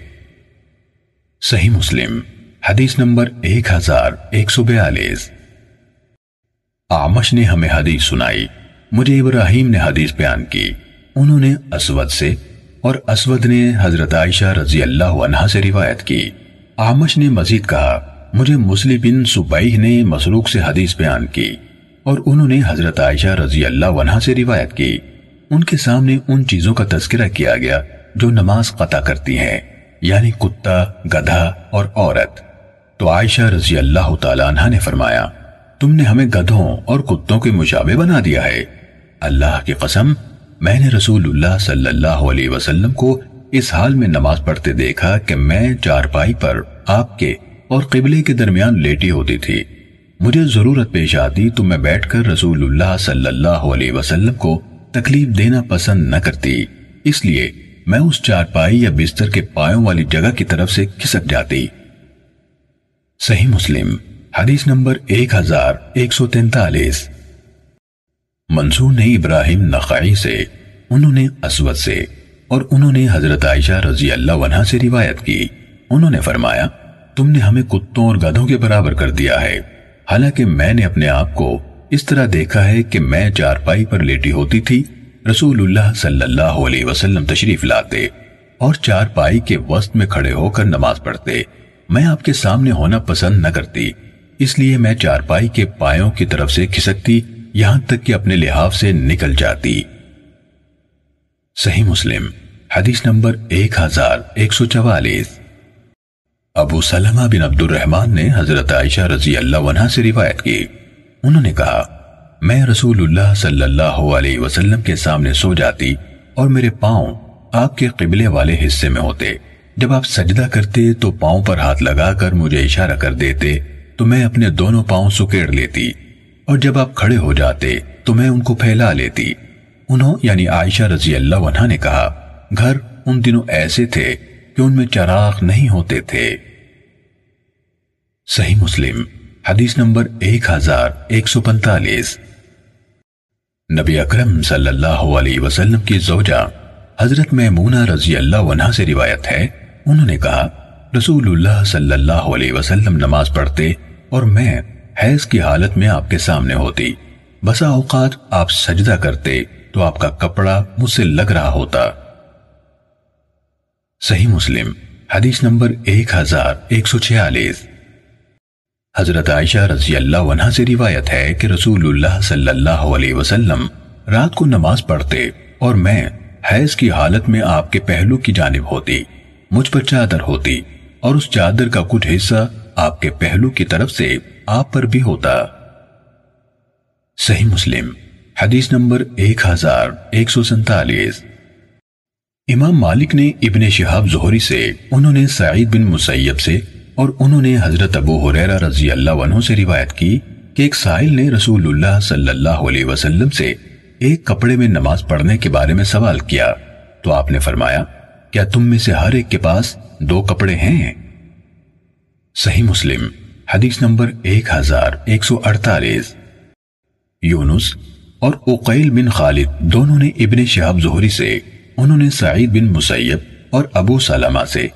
صحیح مسلم، حدیث نمبر ایک ہزار ایک سو بیالیس۔ آمش نے ہمیں حدیث سنائی، مجھے ابراہیم نے حدیث بیان کی۔ انہوں نے اسود سے اور اسود نے حضرت عائشہ رضی اللہ عنہ سے روایت کی۔ آمش نے مزید کہا مجھے مسلم بن سبیح نے مسروق سے حدیث بیان کی اور انہوں نے حضرت عائشہ رضی اللہ عنہ سے روایت کی۔ ان کے سامنے ان چیزوں کا تذکرہ کیا گیا جو نماز قطع کرتی ہیں یعنی کتا، گدھا اور عورت۔ تو عائشہ رضی اللہ تعالیٰ عنہ نے فرمایا، تم نے ہمیں گدھوں اور کتوں کے مشابہ بنا دیا ہے۔ اللہ کی قسم، میں نے رسول اللہ صلی اللہ علیہ وسلم کو اس حال میں نماز پڑھتے دیکھا کہ میں چارپائی پر آپ کے اور قبلے کے درمیان لیٹی ہوتی تھی۔ مجھے ضرورت پیش آتی تو میں بیٹھ کر رسول اللہ صلی اللہ علیہ وسلم کو تکلیف دینا پسند نہ کرتی۔ اس لیے میں اس چارپائی یا بستر کے پایوں والی جگہ کی طرف سے کھسک جاتی۔ صحیح مسلم، حدیث نمبر ایک ہزار ایک سو تینتالیس۔ منصور نے ابراہیم نقائی سے، انہوں نے اسود سے اور انہوں نے حضرت عائشہ رضی اللہ عنہ سے روایت کی۔ انہوں نے فرمایا تم نے ہمیں کتوں اور گدھوں کے برابر کر دیا ہے۔ حالانکہ میں نے اپنے آپ کو اس طرح دیکھا ہے کہ میں چارپائی پر لیٹی ہوتی تھی، رسول اللہ صلی اللہ علیہ وسلم تشریف لاتے اور چارپائی کے وسط میں کھڑے ہو کر نماز پڑھتے۔ میں آپ کے سامنے ہونا پسند نہ کرتی، اس لیے میں چارپائی کے پایوں کی طرف سے کھسکتی، یہاں تک کہ اپنے لحاف سے نکل جاتی۔ صحیح مسلم، حدیث نمبر ایک ہزار ایک سو چوالیس۔ ابو سلمہ بن عبد الرحمن نے حضرت عائشہ رضی اللہ عنہ سے روایت کی۔ انہوں نے کہا، میں رسول اللہ صلی اللہ علیہ وسلم کے سامنے سو جاتی اور میرے پاؤں آپ کے قبلے والے حصے میں ہوتے۔ جب آپ سجدہ کرتے تو پاؤں پر ہاتھ لگا کر مجھے اشارہ کر دیتے تو میں اپنے دونوں پاؤں سکیڑ لیتی۔ اور جب آپ کھڑے ہو جاتے تو میں ان کو پھیلا لیتی۔ انہوں یعنی عائشہ رضی اللہ عنہ نے کہا، گھر ان دنوں ایسے تھے کہ ان میں چراغ نہیں ہوتے تھے۔ صحیح مسلم، حدیث نمبر ایک ہزار ایک سو پنتالیس نبی اکرم صلی اللہ علیہ وسلم کی زوجہ حضرت میمونہ رضی اللہ عنہ سے روایت ہے۔ انہوں نے کہا، رسول اللہ صلی اللہ علیہ وسلم نماز پڑھتے اور میں حیض کی حالت میں آپ کے سامنے ہوتی۔ بسا اوقات آپ سجدہ کرتے تو آپ کا کپڑا مجھ سے لگ رہا ہوتا۔ صحیح مسلم، حدیث نمبر 1146 حضرت عائشہ رضی اللہ عنہ سے روایت ہے کہ رسول اللہ صلی اللہ علیہ وسلم رات کو نماز پڑھتے اور میں حیض کی حالت میں آپ کے پہلو کی جانب ہوتی، مجھ پر چادر ہوتی اور اس چادر کا کچھ حصہ آپ کے پہلو کی طرف سے آپ پر بھی ہوتا۔ صحیح مسلم، حدیث نمبر 1147 امام مالک نے ابن شہاب زہری سے، انہوں نے سعید بن مسیب سے، اور انہوں نے حضرت ابو حریرہ رضی اللہ عنہ سے روایت کی کہ ایک سائل نے رسول اللہ صلی اللہ علیہ وسلم سے ایک کپڑے میں نماز پڑھنے کے بارے میں سوال کیا۔ تو آپ نے فرمایا، کیا تم میں سے ہر ایک کے پاس دو کپڑے ہیں؟ صحیح مسلم، حدیث نمبر ایک ہزار ایک سو اڑتالیس۔ یونس اور اقیل بن خالد دونوں نے ابن شہاب زہری سے انہوں نے سعید بن مسیب اور ابو سلمہ سے،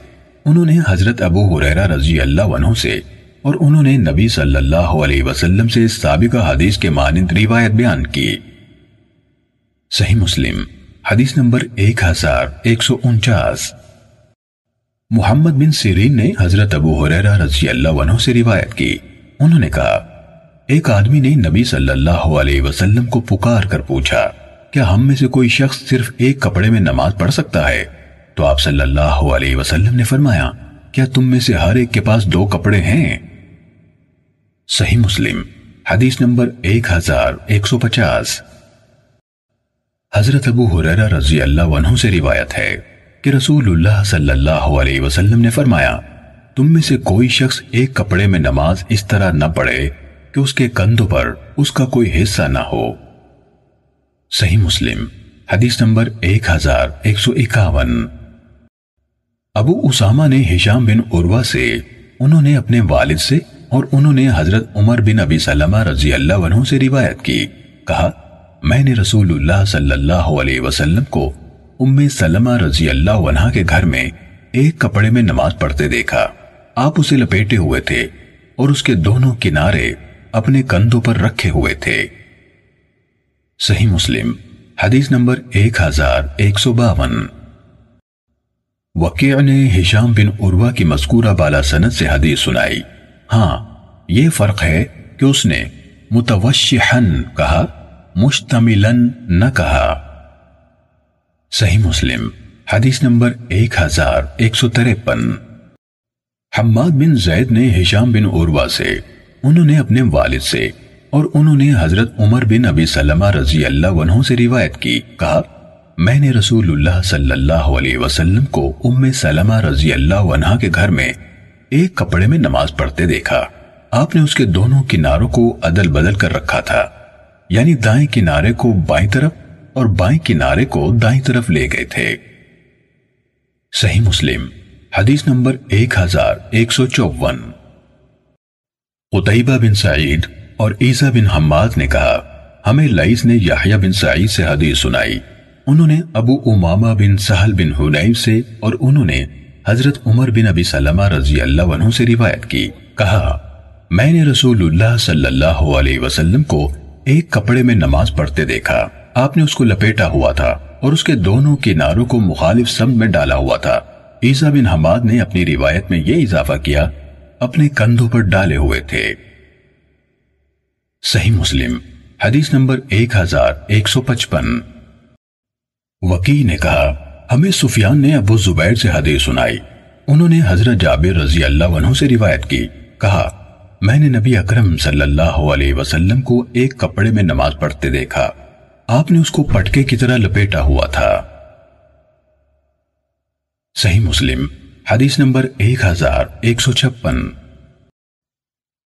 انہوں نے حضرت ابو حریرہ رضی اللہ عنہ سے، اور انہوں نے نبی صلی اللہ علیہ وسلم سے سابقہ حدیث کے مانند روایت بیان کی۔ صحیح مسلم، حدیث نمبر ایک ہزار ایک سو انچاس۔ محمد بن سیرین نے حضرت ابو حریرہ رضی اللہ عنہ سے روایت کی۔ انہوں نے کہا، ایک آدمی نے نبی صلی اللہ علیہ وسلم کو پکار کر پوچھا کیا ہم میں سے کوئی شخص صرف ایک کپڑے میں نماز پڑھ سکتا ہے؟ تو آپ صلی اللہ علیہ وسلم نے فرمایا، کیا تم میں سے ہر ایک کے پاس دو کپڑے ہیں؟ صحیح مسلم، حدیث نمبر ایک ہزار ایک سو پچاس۔ حضرت ابو حریرہ رضی اللہ عنہ سے روایت ہے کہ رسول اللہ صلی اللہ علیہ وسلم نے فرمایا، تم میں سے کوئی شخص ایک کپڑے میں نماز اس طرح نہ پڑھے کہ اس کے کندھوں پر اس کا کوئی حصہ نہ ہو۔ صحیح مسلم، حدیث نمبر ایک ہزار ایک سو اکاون۔ ابو اسامہ نے ہشام بن عروہ سے انہوں نے اپنے والد سے اور انہوں نے حضرت عمر بن ابی سلمہ رضی اللہ عنہ سے روایت کی۔ کہا، میں نے رسول اللہ صلی اللہ علیہ وسلم کو ام سلمہ رضی اللہ عنہ کے گھر میں ایک کپڑے میں نماز پڑھتے دیکھا۔ آپ اسے لپیٹے ہوئے تھے اور اس کے دونوں کنارے اپنے کندھوں پر رکھے ہوئے تھے۔ صحیح مسلم، حدیث نمبر ایک ہزار ایک سو باون۔ وقیع نے ہشام بن عروہ کی مذکورہ بالا سنت سے حدیث سنائی۔ ہاں یہ فرق ہے کہ اس نے متوشحن کہا، مشتملن نہ کہا۔ صحیح مسلم، حدیث نمبر ایک ہزار ایک سو تریپن حماد بن زید نے ہشام بن عروہ سے، انہوں نے اپنے والد سے اور انہوں نے حضرت عمر بن ابی سلمہ رضی اللہ عنہ سے روایت کی، کہا، میں نے رسول اللہ صلی اللہ علیہ وسلم کو ام سلمہ رضی اللہ عنہ کے گھر میں ایک کپڑے میں نماز پڑھتے دیکھا۔ آپ نے اس کے دونوں کناروں کو عدل بدل کر رکھا تھا یعنی دائیں کنارے کو بائیں طرف اور بائیں کنارے کو دائیں طرف لے گئے تھے۔ صحیح مسلم، حدیث نمبر ایک ہزار ایک سو چوون۔ قطعیبہ بن سعید اور عیسیٰ بن حماد نے کہا، ہمیں لئیس نے یحییٰ بن سعید سے حدیث سنائی۔ انہوں نے ابو امامہ بن سہل بن حنیب سے اور انہوں نے حضرت عمر بن ابی سلمہ رضی اللہ عنہ سے روایت کی۔ کہا، میں نے رسول اللہ صلی اللہ علیہ وسلم کو ایک کپڑے میں نماز پڑھتے دیکھا۔ آپ نے اس کو لپیٹا ہوا تھا اور اس کے دونوں کناروں کو مخالف سمت میں ڈالا ہوا تھا۔ عیسیٰ بن حماد نے اپنی روایت میں یہ اضافہ کیا، اپنے کندھوں پر ڈالے ہوئے تھے۔ صحیح مسلم، حدیث نمبر ایک ہزار ایک سو پچپن۔ وکی نے کہا، ہمیں سفیان نے ابو زبیر سے حدیث سنائی۔ انہوں نے حضرت جابر رضی اللہ عنہ سے روایت کی۔ کہا، میں نے نبی اکرم صلی اللہ علیہ وسلم کو ایک کپڑے میں نماز پڑھتے دیکھا۔ آپ نے اس کو پٹکے کی طرح لپیٹا ہوا تھا۔ صحیح مسلم، حدیث نمبر ایک ہزار ایک سو چھپن۔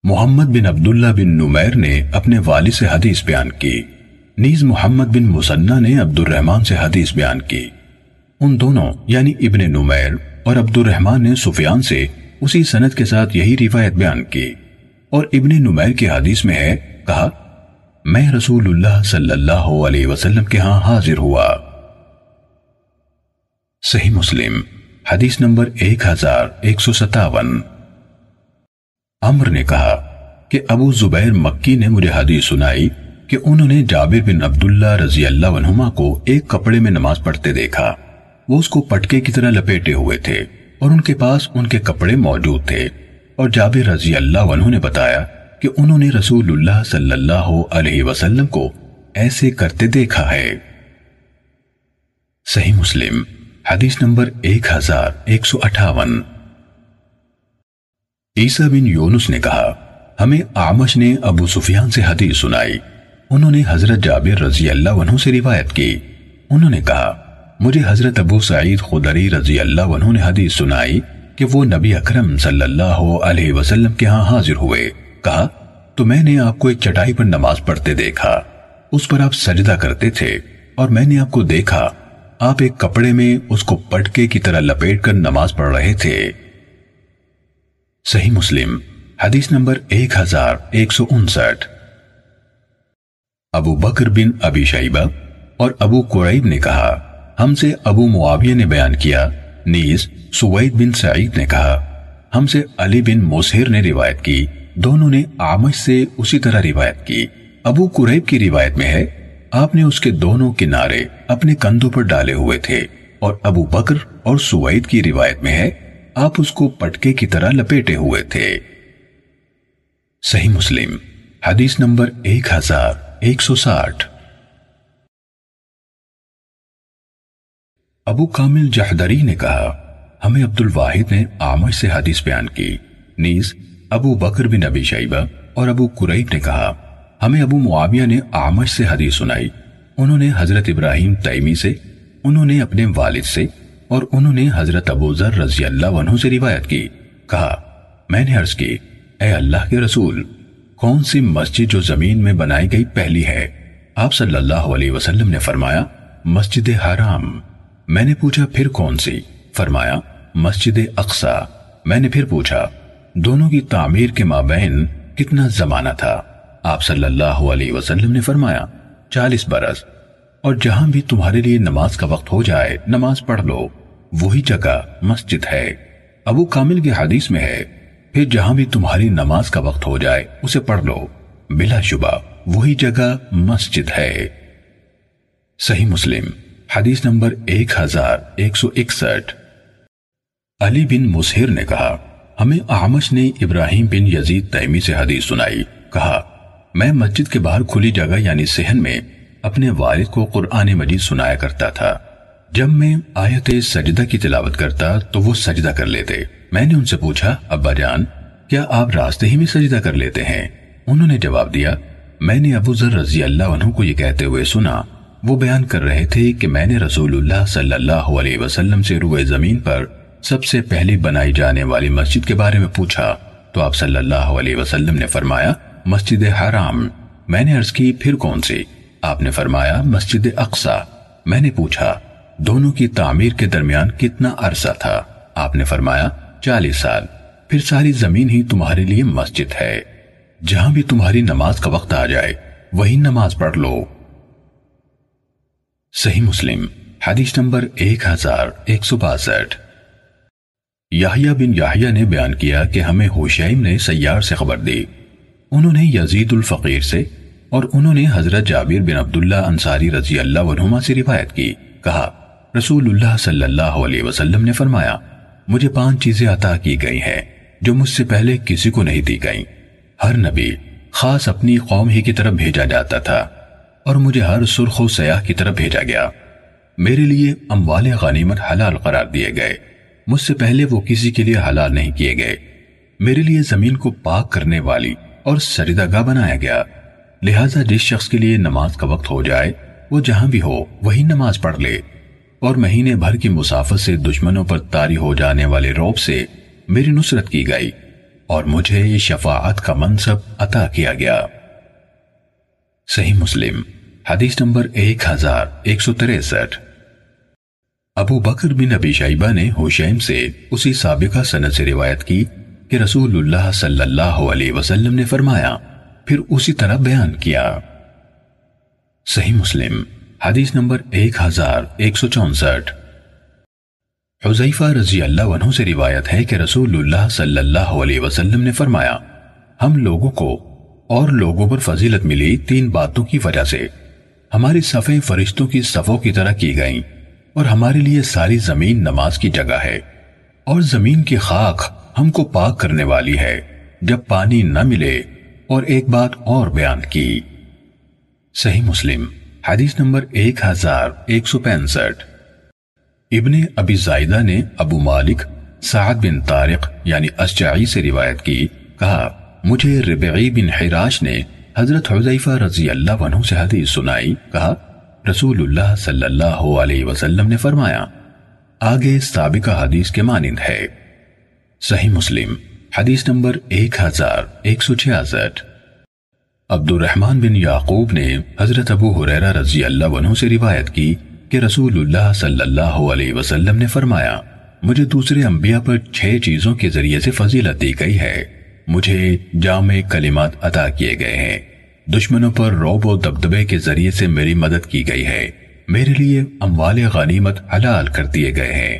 محمد بن عبداللہ بن نمیر نے اپنے والد سے حدیث بیان کی۔ نیز محمد بن مسنہ نے عبد الرحمن سے حدیث بیان کی۔ ان دونوں یعنی ابن نمیر اور عبد الرحمن نے سفیان سے اسی سنت کے ساتھ یہی روایت بیان کی۔ اور ابن نمیر کی حدیث میں ہے، کہا، میں رسول اللہ صلی اللہ علیہ وسلم کے ہاں حاضر ہوا۔ صحیح مسلم، حدیث نمبر ایک ہزار ایک سو ستاون۔ عمر نے کہا کہ ابو زبیر مکی نے مجھے حدیث سنائی کہ انہوں نے جابر بن عبداللہ رضی اللہ عنہما کو ایک کپڑے میں نماز پڑھتے دیکھا۔ وہ اس کو پٹکے کی طرح لپیٹے ہوئے تھے اور ان کے پاس ان کے کپڑے موجود تھے۔ اور جابر رضی اللہ عنہ نے بتایا کہ انہوں نے رسول اللہ صلی اللہ علیہ وسلم کو ایسے کرتے دیکھا ہے۔ صحیح مسلم، حدیث نمبر ایک ہزار ایک سو اٹھاون۔ عیسیٰ بن یونس نے کہا، ہمیں آمش نے ابو سفیان سے حدیث سنائی۔ انہوں نے حضرت جابر رضی اللہ عنہ سے روایت کی۔ انہوں نے کہا، مجھے حضرت ابو سعید خدری رضی اللہ عنہ نے حدیث سنائی کہ وہ نبی اکرم صلی اللہ علیہ وسلم کے ہاں حاضر ہوئے۔ کہا، تو میں نے آپ کو ایک چٹائی پر نماز پڑھتے دیکھا۔ اس پر آپ سجدہ کرتے تھے اور میں نے آپ کو دیکھا۔ آپ ایک کپڑے میں اس کو پٹکے کی طرح لپیٹ کر نماز پڑھ رہے تھے۔ صحیح مسلم، حدیث نمبر ایک ہزار ایک سو انسٹھ۔ ابو بکر بن ابی شیبہ اور ابو قریب نے کہا، ہم سے ابو معاویہ نے بیان کیا، نیز سوید بن سعید نے کہا، ہم سے علی بن موسیر نے روایت کی، دونوں نے آمش سے اسی طرح روایت کی۔ ابو قریب کی روایت میں ہے، آپ نے اس کے دونوں کنارے اپنے کندھوں پر ڈالے ہوئے تھے اور ابو بکر اور سوید کی روایت میں ہے آپ اس کو پٹکے کی طرح لپیٹے ہوئے تھے۔ صحیح مسلم، حدیث نمبر ایک ہزار ایک سو ساٹھ۔ ابو کامل جہدری نے کہا، ہمیں عبد الواحد نے آمش سے حدیث بیان کی۔ نیز، ابو بکر بن ابی شیبہ اور ابو قریب نے کہا، ہمیں ابو معاویہ نے آمش سے حدیث سنائی۔ انہوں نے حضرت ابراہیم تیمی سے، انہوں نے اپنے والد سے اور انہوں نے حضرت ابو ذر رضی اللہ عنہ سے روایت کی۔ کہا، میں نے عرض کی، اے اللہ کے رسول، کون سی مسجد جو زمین میں بنائی گئی پہلی ہے؟ آپ صلی اللہ علیہ وسلم نے فرمایا، مسجد حرام۔ میں نے پوچھا، پھر کون سی؟ فرمایا، مسجد اقصا میں نے پھر پوچھا، دونوں کی تعمیر کے مابین کتنا زمانہ تھا؟ آپ صلی اللہ علیہ وسلم نے فرمایا، چالیس برس۔ اور جہاں بھی تمہارے لیے نماز کا وقت ہو جائے، نماز پڑھ لو۔ وہی جگہ، مسجد ہے۔ ابو کامل کی حدیث میں ہے، پھر جہاں بھی تمہاری نماز کا وقت ہو جائے، اسے پڑھ لو۔ بلا شبہ، وہی جگہ، مسجد ہے۔ صحیح مسلم، حدیث نمبر ایک ہزار ایک سو اکسٹھ۔ علی بن مسہر نے کہا، ہمیں احمش نے ابراہیم بن یزید تیمی سے حدیث سنائی۔ کہا، میں مسجد کے باہر کھلی جگہ یعنی سہن میں اپنے والد کو قرآن مجید سنایا کرتا تھا۔ جب میں آیت سجدہ کی تلاوت کرتا تو وہ سجدہ کر لیتے۔ میں نے ان سے پوچھا، ابا جان، کیا آپ راستے ہی میں سجدہ کر لیتے ہیں؟ انہوں نے جواب دیا، میں نے ابو ذر رضی اللہ عنہ کو یہ کہتے ہوئے سنا۔ وہ بیان کر رہے تھے کہ میں نے رسول اللہ صلی اللہ علیہ وسلم سے روئے زمین پر سب سے پہلی بنائی جانے والی مسجد کے بارے میں پوچھا۔ تو آپ صلی اللہ علیہ وسلم نے فرمایا، مسجد حرام۔ میں نے عرض کی، پھر کون سی؟ آپ نے فرمایا، مسجد اقصا میں نے پوچھا، دونوں کی تعمیر کے درمیان کتنا عرصہ تھا؟ آپ نے فرمایا، چالیس سال۔ پھر ساری زمین ہی تمہارے لیے مسجد ہے۔ جہاں بھی تمہاری نماز کا وقت آ جائے، وہی نماز پڑھ لو۔ صحیح مسلم، حدیث نمبر ایک ہزار ایک سو باسٹھ۔ یحییٰ بن یحییٰ نے بیان کیا کہ ہمیں ہوشیم نے سیار سے خبر دی۔ انہوں نے یزید الفقیر سے اور انہوں نے حضرت جابر بن عبداللہ انصاری رضی اللہ عنہما سے روایت کی۔ کہا، رسول اللہ صلی اللہ علیہ وسلم نے فرمایا، مجھے پانچ چیزیں عطا کی گئی ہیں جو مجھ سے پہلے کسی کو نہیں دی گئیں۔ ہر نبی خاص اپنی قوم ہی کی طرف بھیجا جاتا تھا اور مجھے ہر سرخ و سیاہ کی طرف بھیجا گیا۔ میرے لیے اموال غنیمت حلال قرار دیے گئے۔ مجھ سے پہلے وہ کسی کے لیے حلال نہیں کیے گئے۔ میرے لیے زمین کو پاک کرنے والی اور سجدہ گاہ بنایا گیا۔ لہٰذا جس شخص کے لیے نماز کا وقت ہو جائے، وہ جہاں بھی ہو، وہی نماز پڑھ لے۔ اور مہینے بھر کی مسافت سے دشمنوں پر تاری ہو جانے والے روب سے میری نصرت کی گئی اور مجھے شفاعت کا منصب عطا کیا گیا۔ صحیح مسلم، حدیث نمبر ایک ہزار ایک سو تریسٹھ۔ ابو بکر بن ابی شیبہ نے حسین سے اسی سابقہ سنت سے روایت کی کہ رسول اللہ صلی اللہ علیہ وسلم نے فرمایا پھر اسی طرح بیان کیا۔ صحیح مسلم، حدیث نمبر ایک ہزار ایک سو چونسٹھ۔ حضیفہ رضی اللہ عنہ سے روایت ہے کہ رسول اللہ صلی اللہ علیہ وسلم نے فرمایا، ہم لوگوں کو اور لوگوں پر فضیلت ملی تین باتوں کی وجہ سے۔ ہماری صفیں فرشتوں کی صفوں کی طرح کی گئیں اور ہمارے لیے ساری زمین نماز کی جگہ ہے۔ اور زمین کی خاک ہم کو پاک کرنے والی ہے۔ جب پانی نہ ملے اور ایک بات اور بیان کی۔ صحیح مسلم، حدیث نمبر ایک ہزار ایک سو پینسٹھ۔ ابن ابی زائدہ نے ابو مالک سعد بن طارق یعنی اشجعی سے روایت کی، کہا، مجھے ربعی بن حراش نے حضرت حضیفہ رضی اللہ عنہ سے حدیث سنائی، کہا، رسول اللہ صلی اللہ علیہ وسلم نے فرمایا، آگے سابقہ حدیث کے مانند ہے۔ صحیح مسلم حدیث نمبر ایک ہزار ایک سو چھیاسٹھ۔ عبد الرحمن بن یعقوب نے حضرت ابو حریرہ رضی اللہ عنہ سے روایت کی کہ رسول اللہ صلی اللہ علیہ وسلم نے فرمایا، مجھے دوسرے انبیاء پر چھ چیزوں کے ذریعے سے فضیلت دی گئی ہے۔ مجھے جامع کلمات عطا کیے گئے ہیں۔ دشمنوں پر روب و دبدبے کے ذریعے سے میری مدد کی گئی ہے۔ میرے لیے اموال غنیمت حلال کر دیے گئے ہیں۔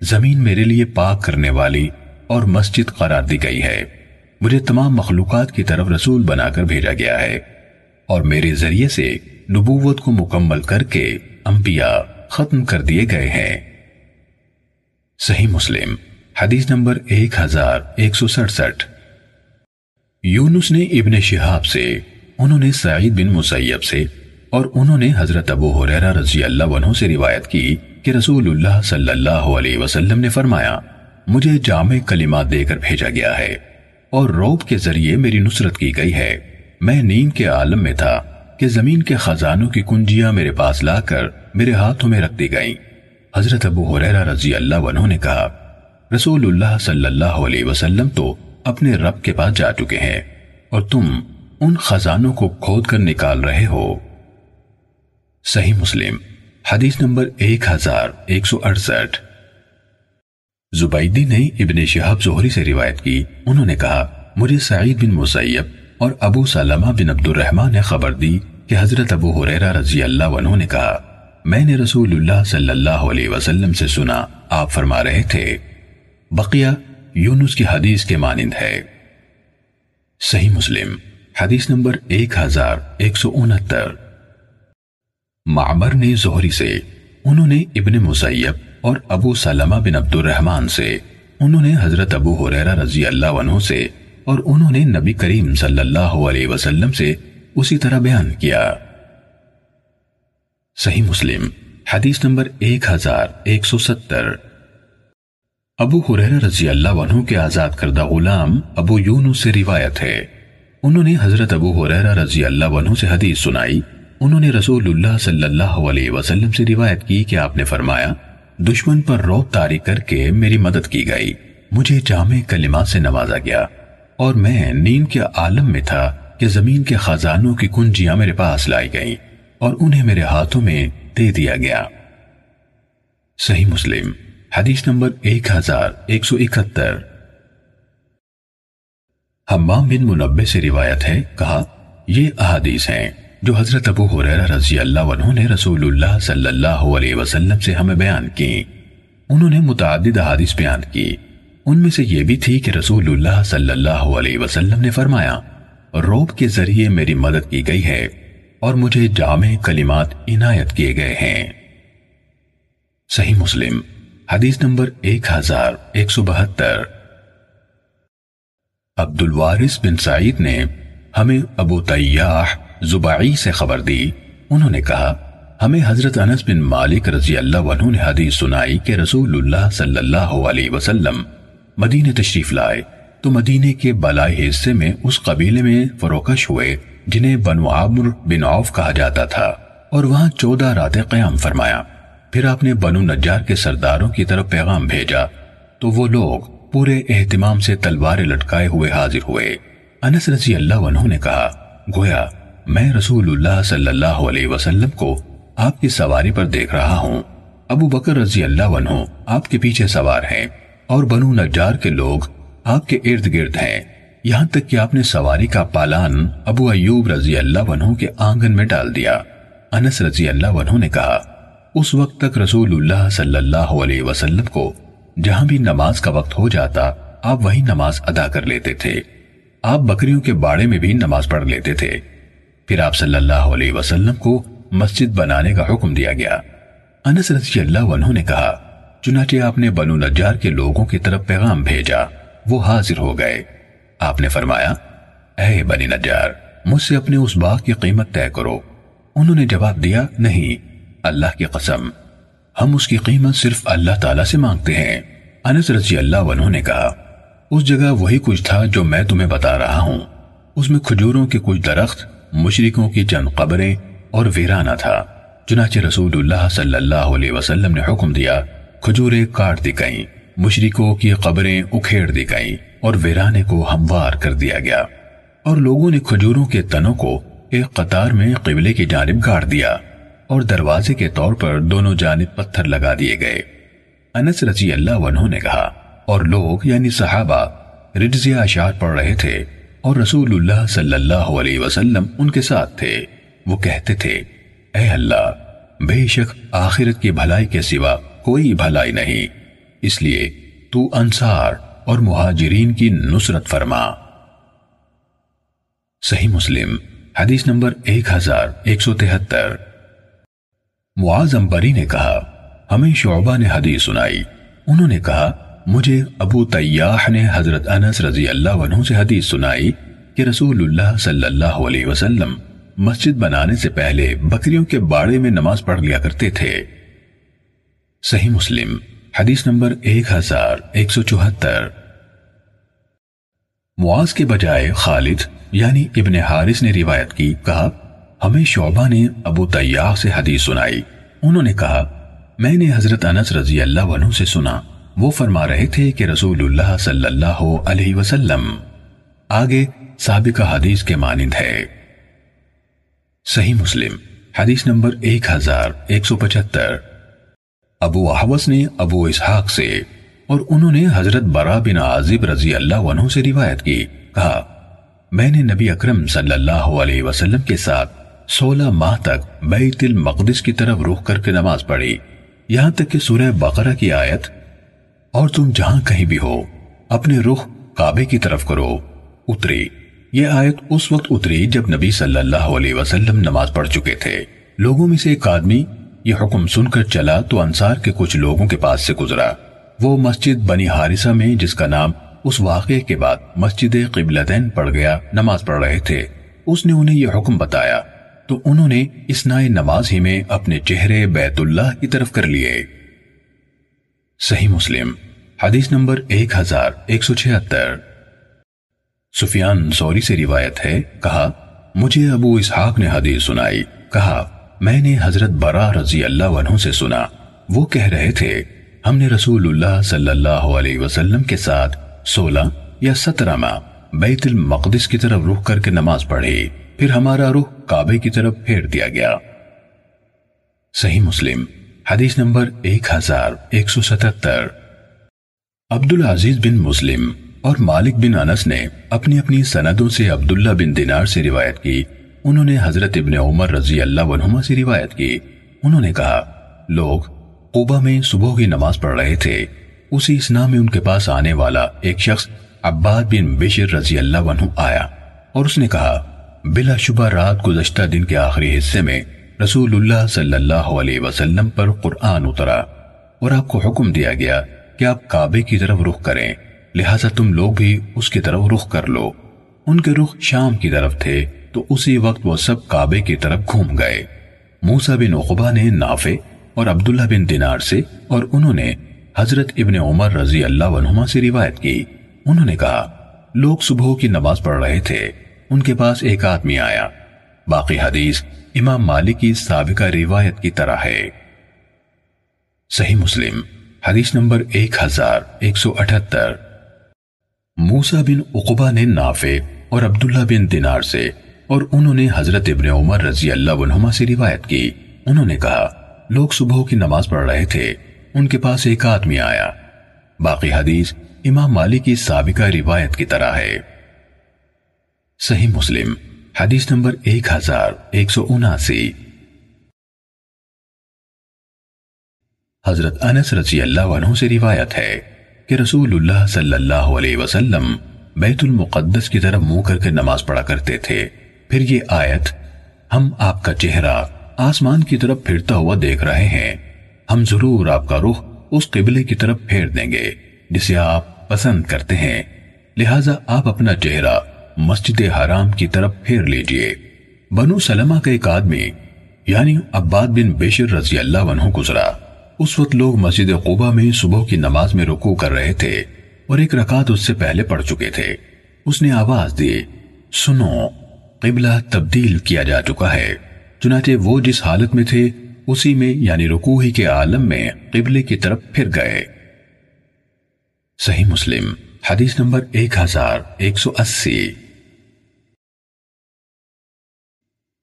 زمین میرے لیے پاک کرنے والی اور مسجد قرار دی گئی ہے۔ مجھے تمام مخلوقات کی طرف رسول بنا کر بھیجا گیا ہے۔ اور میرے ذریعے سے نبوت کو مکمل کر کے انبیاء ختم کر دیے گئے ہیں۔ صحیح مسلم، حدیث نمبر ایک ہزار ایک سو سڑسٹھ۔ یونس نے ابن شہاب سے، انہوں نے سعید بن مسیب سے، اور انہوں نے حضرت ابو حریرہ رضی اللہ عنہ سے روایت کی کہ رسول اللہ صلی اللہ علیہ وسلم نے فرمایا مجھے جامع کلمات دے کر بھیجا گیا ہے اور روب کے ذریعے میری نصرت کی گئی ہے۔ میں نیند کے عالم میں تھا کہ زمین کے خزانوں کی کنجیاں میرے پاس لا کر میرے ہاتھوں میں رکھ دی گئیں۔ حضرت ابو حریرہ رضی اللہ عنہ نے کہا، رسول اللہ صلی اللہ علیہ وسلم تو اپنے رب کے پاس جا چکے ہیں اور تم ان خزانوں کو کھود کر نکال رہے ہو۔ صحیح مسلم، حدیث نمبر ایک ہزار ایک سو اڑسٹھ۔ زبیدی نے ابن شہاب زہری سے روایت کی۔ انہوں نے کہا، مجھے سعید بن مسیب اور ابو سلمہ بن عبد الرحمن نے خبر دی کہ حضرت ابو حریرہ رضی اللہ عنہ نے کہا، میں نے رسول اللہ صلی اللہ علیہ وسلم سے سنا، آپ فرما رہے تھے، بقیہ یونس کی حدیث کے مانند ہے۔ صحیح مسلم، حدیث نمبر ایک ہزار ایک سو انہتر۔ معمر نے زہری سے، انہوں نے ابن مسیب اور ابو سلمہ بن عبد الرحمن سے، انہوں نے حضرت ابو حریرہ رضی اللہ عنہ سے اور انہوں نے نبی کریم صلی اللہ علیہ وسلم سے اسی طرح بیان کیا۔ صحیح مسلم، حدیث نمبر ایک ہزار ایک سو ستر۔ ابو حریرہ رضی اللہ عنہ کے آزاد کردہ غلام ابو یونو سے روایت ہے۔ انہوں نے حضرت ابو حریرہ رضی اللہ عنہ سے حدیث سنائی۔ انہوں نے رسول اللہ صلی اللہ علیہ وسلم سے روایت کی کہ آپ نے فرمایا دشمن پر روب تاری کر کے میری مدد کی گئی۔ مجھے جامع کلمات سے نوازا گیا اور میں نیند کے عالم میں تھا کہ زمین کے خزانوں کی کنجیاں میرے پاس لائی گئیں اور انہیں میرے ہاتھوں میں دے دیا گیا۔ صحیح مسلم، حدیث نمبر ایک ہزار ایک سو اکہتر۔ حمام بن منبع سے روایت ہے، کہا، یہ احادیث ہیں۔ جو حضرت ابو حریرہ رضی اللہ عنہ نے رسول اللہ صلی اللہ علیہ وسلم سے ہمیں بیان کی، انہوں نے متعدد حادث بیان کی۔ ان میں سے یہ بھی تھی کہ رسول اللہ صلی اللہ علیہ وسلم نے فرمایا، روب کے ذریعے میری مدد کی گئی ہے اور مجھے جامع کلمات عنایت کیے گئے ہیں۔ صحیح مسلم، حدیث نمبر ایک ہزار ایک سو بہتر۔ عبد الوارث بن سعید نے ہمیں ابو تیاح زبعی سے خبر دی۔ انہوں نے کہا، ہمیں حضرت انس بن مالک رضی اللہ عنہ نے حدیث سنائی کہ رسول اللہ صلی اللہ علیہ وسلم مدینہ تشریف لائے۔ تو مدینے کے بالائی حصے میں اس قبیلے میں فروکش ہوئے، جنہیں بنو عمر بن عوف کہا جاتا تھا۔ اور وہاں چودہ راتیں قیام فرمایا۔ پھر آپ نے بنو نجار کے سرداروں کی طرف پیغام بھیجا۔ تو وہ لوگ پورے اہتمام سے تلواریں لٹکائے ہوئے حاضر ہوئے۔ انس رضی اللہ عنہ نے کہا، گویا میں رسول اللہ صلی اللہ علیہ وسلم کو آپ کی سواری پر دیکھ رہا ہوں۔ ابو بکر رضی اللہ عنہ آپ کے پیچھے سوار ہیں اور بنو نجار کے لوگ آپ کے ارد گرد ہیں۔ یہاں تک کہ آپ نے سواری کا پالان ابو ایوب رضی اللہ عنہ کے آنگن میں ڈال دیا۔ انس رضی اللہ عنہ نے کہا، اس وقت تک رسول اللہ صلی اللہ علیہ وسلم کو جہاں بھی نماز کا وقت ہو جاتا، آپ وہی نماز ادا کر لیتے تھے۔ آپ بکریوں کے باڑے میں بھی نماز پڑھ لیتے تھے۔ پھر آپ صلی اللہ علیہ وسلم کو مسجد بنانے کا حکم دیا گیا۔ انس رضی اللہ عنہ نے کہا، چنانچہ آپ نے بنو نجار کے لوگوں کی طرف پیغام بھیجا، وہ حاضر ہو گئے۔ آپ نے فرمایا، اے بنی نجار، مجھ سے اپنے اس باغ کی قیمت طے کرو۔ انہوں نے جواب دیا، نہیں، اللہ کی قسم، ہم اس کی قیمت صرف اللہ تعالیٰ سے مانگتے ہیں۔ انس رضی اللہ عنہ نے کہا، اس جگہ وہی کچھ تھا جو میں تمہیں بتا رہا ہوں۔ اس میں کھجوروں کے کچھ درخت مشرکوں کی چند قبریں اور ویرانہ تھا۔ چنانچہ رسول اللہ صلی اللہ علیہ وسلم نے حکم دیا، کھجوریں کاٹ دی گئیں، مشرکوں کی قبریں اکھیڑ دی گئیں اور ویرانے کو ہموار کر دیا گیا۔ اور لوگوں نے کھجوروں کے تنوں کو ایک قطار میں قبلے کی جانب گاڑ دیا اور دروازے کے طور پر دونوں جانب پتھر لگا دیے گئے۔ انس رضی اللہ عنہ نے کہا، اور لوگ یعنی صحابہ رجزیہ اشار پڑھ رہے تھے اور رسول اللہ صلی اللہ علیہ وسلم ان کے ساتھ تھے۔ وہ کہتے تھے، اے اللہ، بے شک آخرت کی بھلائی کے سوا کوئی بھلائی نہیں۔ اس لیے تو انصار اور مہاجرین کی نصرت فرما۔ صحیح مسلم، حدیث نمبر ایک ہزار ایک سو تہتر۔ معاذ امبری نے کہا، ہمیں شعبہ نے حدیث سنائی۔ انہوں نے کہا مجھے ابو تیاح نے حضرت انس رضی اللہ عنہ سے حدیث سنائی کہ رسول اللہ صلی اللہ علیہ وسلم مسجد بنانے سے پہلے بکریوں کے باڑے میں نماز پڑھ لیا کرتے تھے۔ صحیح مسلم، حدیث نمبر ایک ہزار ایک سو چوہتر۔ معاذ کے بجائے خالد یعنی ابن حارث نے روایت کی، کہا، ہمیں شعبہ نے ابو تیاح سے حدیث سنائی۔ انہوں نے کہا، میں نے حضرت انس رضی اللہ عنہ سے سنا۔ وہ فرما رہے تھے کہ رسول اللہ صلی اللہ علیہ وسلم، آگے سابقہ حدیث کے مانند ہے۔ صحیح مسلم، حدیث نمبر ایک ہزار ایک سو پچھتر ابو احوس نے ابو اسحاق سے اور انہوں نے حضرت برا بن عازب رضی اللہ عنہ سے روایت کی، کہا، میں نے نبی اکرم صلی اللہ علیہ وسلم کے ساتھ سولہ ماہ تک بیت المقدس کی طرف رخ کر کے نماز پڑھی۔ یہاں تک کہ سورہ بقرہ کی آیت اور تم جہاں کہیں بھی ہو، اپنے رخ کعبے کی طرف کرو۔ اتری۔ یہ آیت اس وقت اتری جب نبی صلی اللہ علیہ وسلم نماز پڑھ چکے تھے۔ لوگوں میں سے ایک آدمی یہ حکم سن کر چلا تو انصار کے کچھ لوگوں کے پاس سے گزرا۔ وہ مسجد بنی حارثہ میں، جس کا نام اس واقعے کے بعد مسجد قبلتین پڑ گیا، نماز پڑھ رہے تھے۔ اس نے انہیں یہ حکم بتایا۔ تو انہوں نے اس نئے نماز ہی میں اپنے چہرے بیت اللہ کی طرف کر لیے۔ صحیح مسلم، حدیث نمبر ایک ہزار ایک سو چھہتر۔ سفیان سوری سے روایت ہے، کہا، مجھے ابو اسحاق نے حدیث سنائی۔ کہا، میں نے حضرت برا رضی اللہ عنہ سے سنا۔ وہ کہہ رہے تھے، ہم نے رسول اللہ صلی اللہ علیہ وسلم کے ساتھ سولہ یا سترہ ماہ بیت المقدس کی طرف رخ کر کے نماز پڑھی۔ پھر ہمارا رخ کعبے کی طرف پھیر دیا گیا۔ صحیح مسلم حدیث نمبر ایک ہزار ایک سو ستتر۔ عبدالعزیز بن مسلم اور مالک بن انس نے اپنی اپنی سندوں سے عبداللہ بن دینار سے روایت کی۔ انہوں نے حضرت ابن عمر رضی اللہ عنہما سے روایت کی۔ انہوں نے کہا، لوگ قوبہ میں صبح کی نماز پڑھ رہے تھے۔ اسی اسنا میں ان کے پاس آنے والا ایک شخص عباد بن بشر رضی اللہ عنہ آیا اور اس نے کہا، بلا شبہ رات گزشتہ دن کے آخری حصے میں رسول اللہ صلی اللہ علیہ وسلم پر قرآن اترا اور آپ کو حکم دیا گیا کہ آپ کعبے کی طرف رخ کریں، لہٰذا تم لوگ بھی اس کی طرف رخ کر لو۔ ان کے رخ شام کی طرف تھے، تو اسی وقت وہ سب کعبے کی طرف گھوم گئے۔ موسا بن عقبہ نے نافع اور عبداللہ بن دینار سے اور انہوں نے حضرت ابن عمر رضی اللہ عنہما سے روایت کی۔ انہوں نے کہا، لوگ صبح کی نماز پڑھ رہے تھے، ان کے پاس ایک آدمی آیا۔ باقی حدیث امام مالک کی سابقہ روایت کی طرح ہے۔ صحیح مسلم، حدیث نمبر ایک ہزار ایک سو اٹھتر۔ موسا بن عقبہ نے نافع اور عبداللہ بن دینار سے اور انہوں نے حضرت ابن عمر رضی اللہ عنہما سے روایت کی۔ انہوں نے کہا، لوگ صبح کی نماز پڑھ رہے تھے، ان کے پاس ایک آدمی آیا۔ باقی حدیث امام مالی کی سابقہ روایت کی طرح ہے۔ صحیح مسلم حدیث نمبر ایک ہزار ایک سو اناسی۔ حضرت انس رضی اللہ عنہ سے روایت ہے کہ رسول اللہ صلی اللہ علیہ وسلم بیت المقدس کی طرف منہ کر کے نماز پڑھا کرتے تھے۔ پھر یہ آیت، ہم آپ کا چہرہ آسمان کی طرف پھرتا ہوا دیکھ رہے ہیں۔ ہم ضرور آپ کا رخ اس قبلے کی طرف پھیر دیں گے، جسے آپ پسند کرتے ہیں۔ لہٰذا آپ اپنا چہرہ مسجد حرام کی طرف پھیر لیجیے۔ بنو سلمہ کا ایک آدمی یعنی عباد بن بشر رضی اللہ عنہ، گزرا۔ اس وقت لوگ مسجد قوبہ میں صبح کی نماز میں رکو کر رہے تھے اور ایک رکعت اس سے پہلے پڑھ چکے تھے۔ اس نے آواز دی، سنو، قبلہ تبدیل کیا جا چکا ہے۔ چنانچہ وہ جس حالت میں تھے، اسی میں یعنی رکوہی کے عالم میں، قبلے کی طرف پھر گئے۔ صحیح مسلم، حدیث نمبر ایک ہزار ایک سو اسی۔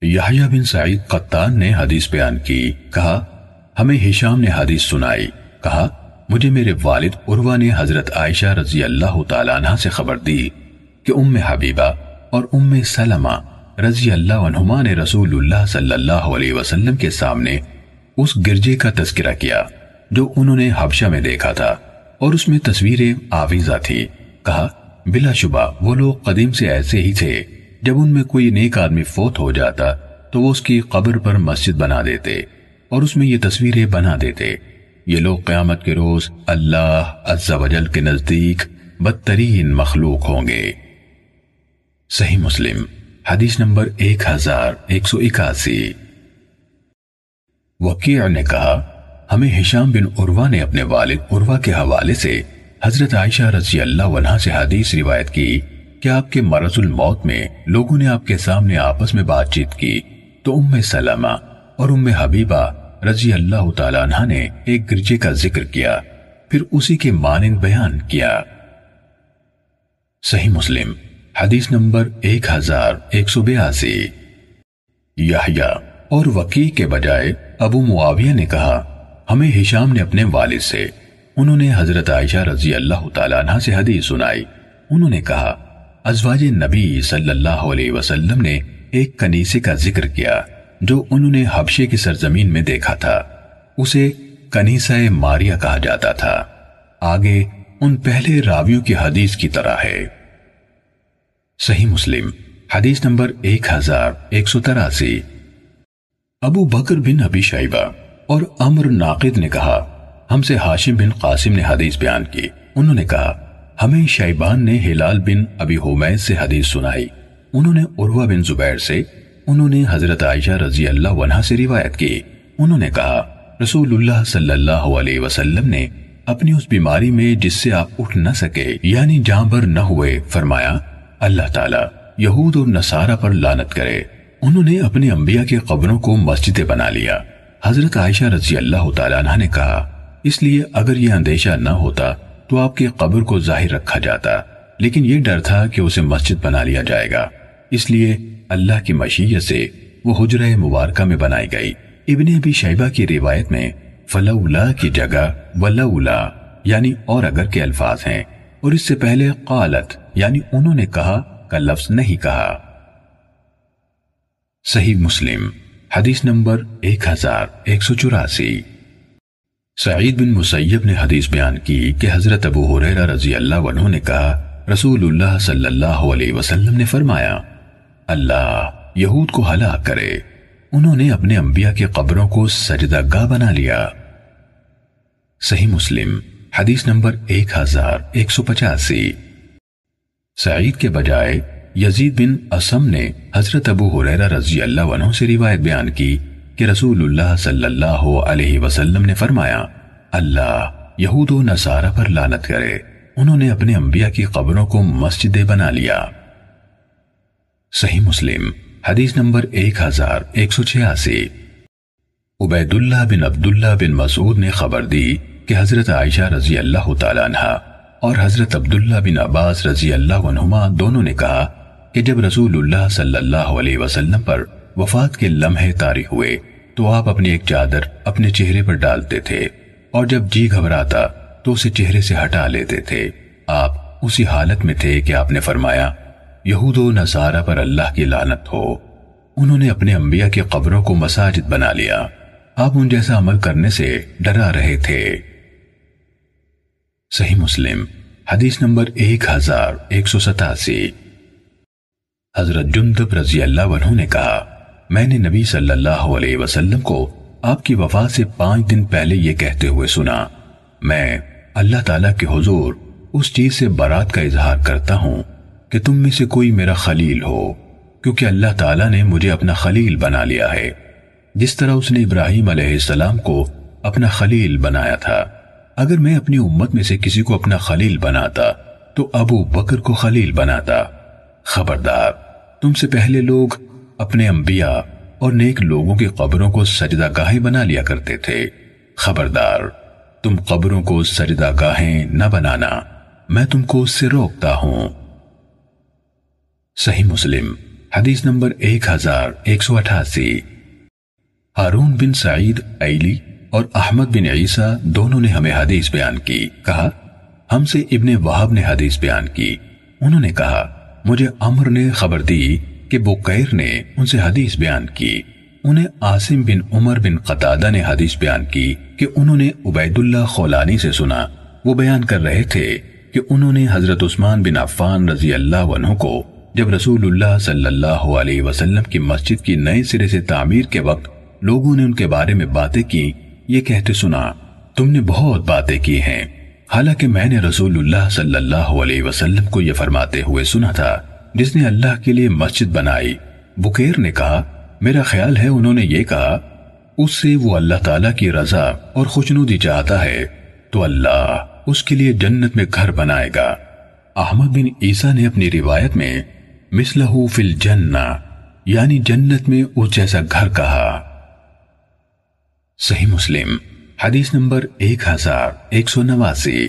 یحییٰ بن سعید قطان نے حدیث بیان کی، کہا، ہمیں ہشام نے حدیث سنائی، کہا، مجھے میرے والد عروہ نے حضرت عائشہ رضی اللہ تعالیٰ عنہ سے خبر دی کہ ام حبیبہ اور ام سلمہ رضی اللہ عنہما نے رسول اللہ صلی اللہ علیہ وسلم کے سامنے اس گرجے کا تذکرہ کیا، جو انہوں نے حبشہ میں دیکھا تھا، اور اس میں تصویریں آویزہ تھی کہا، بلا شبہ وہ لوگ قدیم سے ایسے ہی تھے۔ جب ان میں کوئی نیک آدمی فوت ہو جاتا تو وہ اس کی قبر پر مسجد بنا دیتے اور اس میں یہ تصویریں بنا دیتے۔ یہ لوگ قیامت کے روز اللہ عز و جل کے نزدیک بدترین مخلوق ہوں گے۔ صحیح مسلم، حدیث نمبر ایک ہزار ایک سو اکاسی۔ وکیع نے کہا، ہمیں ہشام بن عروہ نے اپنے والد عروہ کے حوالے سے حضرت عائشہ رضی اللہ عنہ سے حدیث روایت کی کہ آپ کے مرض الموت میں لوگوں نے آپ کے سامنے آپس میں بات چیت کی، تو ام سلمہ اور ام حبیبہ رضی اللہ تعالیٰ عنہ نے ایک گرجے کا ذکر کیا، پھر اسی کے مانند بیان کیا۔ صحیح مسلم، حدیث نمبر ایک ہزار ایک سو بیاسی۔ یحییٰ اور وقی کے بجائے ابو معاویہ نے کہا، ہمیں ہشام نے اپنے والد سے، انہوں نے حضرت عائشہ رضی اللہ تعالیٰ عنہ سے حدیث سنائی۔ انہوں نے کہا ازواج نبی صلی اللہ علیہ وسلم نے ایک کنیسے کا ذکر کیا جو انہوں نے حبشے کی سرزمین میں دیکھا تھا۔ اسے کنیسہ ماریا کہا جاتا تھا۔ آگے ان پہلے راویوں کی حدیث کی طرح ہے۔ صحیح مسلم، حدیث نمبر ایک ہزار ایک سو تراسی۔ ابو بکر بن ابی شیبہ اور امر ناقد نے کہا، ہم سے ہاشم بن قاسم نے حدیث بیان کی۔ انہوں نے کہا ہمیں شیبان نے ہلال بن ابی حمید سے حدیث سنائی۔ انہوں نے عروہ بن زبیر سے، انہوں نے حضرت عائشہ رضی اللہ عنہ سے روایت کی۔ انہوں نے کہا، رسول اللہ صلی اللہ علیہ وسلم نے اپنی اس بیماری میں جس سے آپ اٹھ نہ سکے یعنی جہاں بر نہ ہوئے، فرمایا، اللہ تعالیٰ یہود اور نصارہ پر لانت کرے۔ انہوں نے اپنے انبیاء کے قبروں کو مسجدیں بنا لیا۔ حضرت عائشہ رضی اللہ تعالیٰ عنہ نے کہا، اس لیے اگر یہ اندیشہ نہ ہوتا تو آپ کی قبر کو ظاہر رکھا جاتا۔ لیکن یہ ڈر تھا کہ اسے مسجد بنا لیا جائے گا۔ اس لیے اللہ کی مشیت سے وہ حجرہ مبارکہ میں بنائی گئی۔ ابن ابی شیبہ کی روایت میں فلولا کی جگہ ولولا یعنی اور اگر کے الفاظ ہیں۔ اور اس سے پہلے قالت یعنی انہوں نے کہا کا لفظ نہیں کہا۔ صحیح مسلم، حدیث نمبر ایک ہزار ایک سو چوراسی۔ سعید بن مسیب نے حدیث بیان کی کہ حضرت ابو حریرہ رضی اللہ عنہ نے کہا رسول اللہ صلی اللہ علیہ وسلم نے فرمایا، اللہ یہود کو ہلاک کرے۔ انہوں نے اپنے انبیاء کی قبروں کو سجدہ گاہ بنا لیا۔ صحیح مسلم، حدیث نمبر ایک ہزار ایک سو پچاسی۔ سعید کے بجائے، یزید بن اسم نے حضرت ابو حریرہ رضی اللہ عنہ سے روایت بیان کی کہ رسول اللہ صلی اللہ علیہ وسلم نے فرمایا، اللہ یہود و نصارہ پر لانت کرے، انہوں نے اپنے انبیاء کی قبروں کو مسجدیں بنا لیا۔ صحیح مسلم، حدیث نمبر ایک ہزار ایک سو چھیاسی۔ عبید اللہ بن عبداللہ بن مسعود نے خبر دی کہ حضرت عائشہ رضی اللہ تعالیٰ عنہ اور حضرت عبداللہ بن عباس رضی اللہ عنہما دونوں نے کہا کہ جب رسول اللہ صلی اللہ علیہ وسلم پر وفات کے لمحے تاریخ ہوئے تو آپ اپنی ایک چادر اپنے چہرے پر ڈالتے تھے اور جب جی گھبراتا تو اسے چہرے سے ہٹا لیتے تھے۔ آپ اسی حالت میں تھے کہ آپ نے فرمایا، یہود و نصارہ پر اللہ کی لانت ہو۔ انہوں نے اپنے انبیاء کی قبروں کو مساجد بنا لیا۔ آپ ان جیسا عمل کرنے سے ڈرا رہے تھے۔ صحیح مسلم، حدیث نمبر ایک ہزار ایک سو ستاسی۔ حضرت جندب رضی اللہ عنہ نے کہا میں نے نبی صلی اللہ علیہ وسلم کو آپ کی وفات سے پانچ دن پہلے یہ کہتے ہوئے سنا۔ میں اللہ تعالیٰ کے حضور اس چیز سے برات کا اظہار کرتا ہوں کہ تم میں سے کوئی میرا خلیل ہو، کیونکہ اللہ تعالیٰ نے مجھے اپنا خلیل بنا لیا ہے۔ جس طرح اس نے ابراہیم علیہ السلام کو اپنا خلیل بنایا تھا۔ اگر میں اپنی امت میں سے کسی کو اپنا خلیل بناتا، تو ابو بکر کو خلیل بناتا۔ خبردار، تم سے پہلے لوگ اپنے انبیاء اور نیک لوگوں کی قبروں کو سجدہ گاہیں بنا لیا کرتے تھے۔ خبردار، تم قبروں کو سجدہ گاہیں نہ بنانا، میں تم کو اس سے روکتا ہوں۔ صحیح مسلم، حدیث نمبر ایک ہزار ایک سو اٹھاسی۔ ہارون بن سعید ایلی اور احمد بن عیسیٰ دونوں نے ہمیں حدیث بیان کی۔ کہا، ہم سے ابن وحب نے حدیث بیان کی۔ انہوں نے کہا، مجھے عمر نے خبر دی کہ بقیر نے ان سے حدیث بیان کی۔ انہیں عاصم بن عمر بن قطادہ نے حدیث بیان کی کہ انہوں نے عبید اللہ خولانی سے سنا۔ وہ بیان کر رہے تھے کہ انہوں نے حضرت عثمان بن عفان رضی اللہ عنہ کو جب رسول اللہ صلی اللہ علیہ وسلم کی مسجد کی نئے سرے سے تعمیر کے وقت لوگوں نے ان کے بارے میں باتیں کی یہ کہتے سنا، تم نے بہت باتیں کی ہیں۔ حالانکہ میں نے رسول اللہ صلی اللہ علیہ وسلم کو یہ فرماتے ہوئے سنا تھا۔ جس نے اللہ کے لیے مسجد بنائی۔ بکیر نے کہا، میرا خیال ہے انہوں نے یہ کہا، اس سے وہ اللہ تعالیٰ کی رضا اور خوشنودی چاہتا ہے، تو اللہ اس کے لیے جنت میں گھر بنائے گا۔ احمد بن عیسیٰ نے اپنی روایت میں مثلہو فی الجنہ یعنی جنت میں اس جیسا گھر کہا۔ صحیح مسلم، حدیث نمبر ایک ہزار ایک سو نواسی۔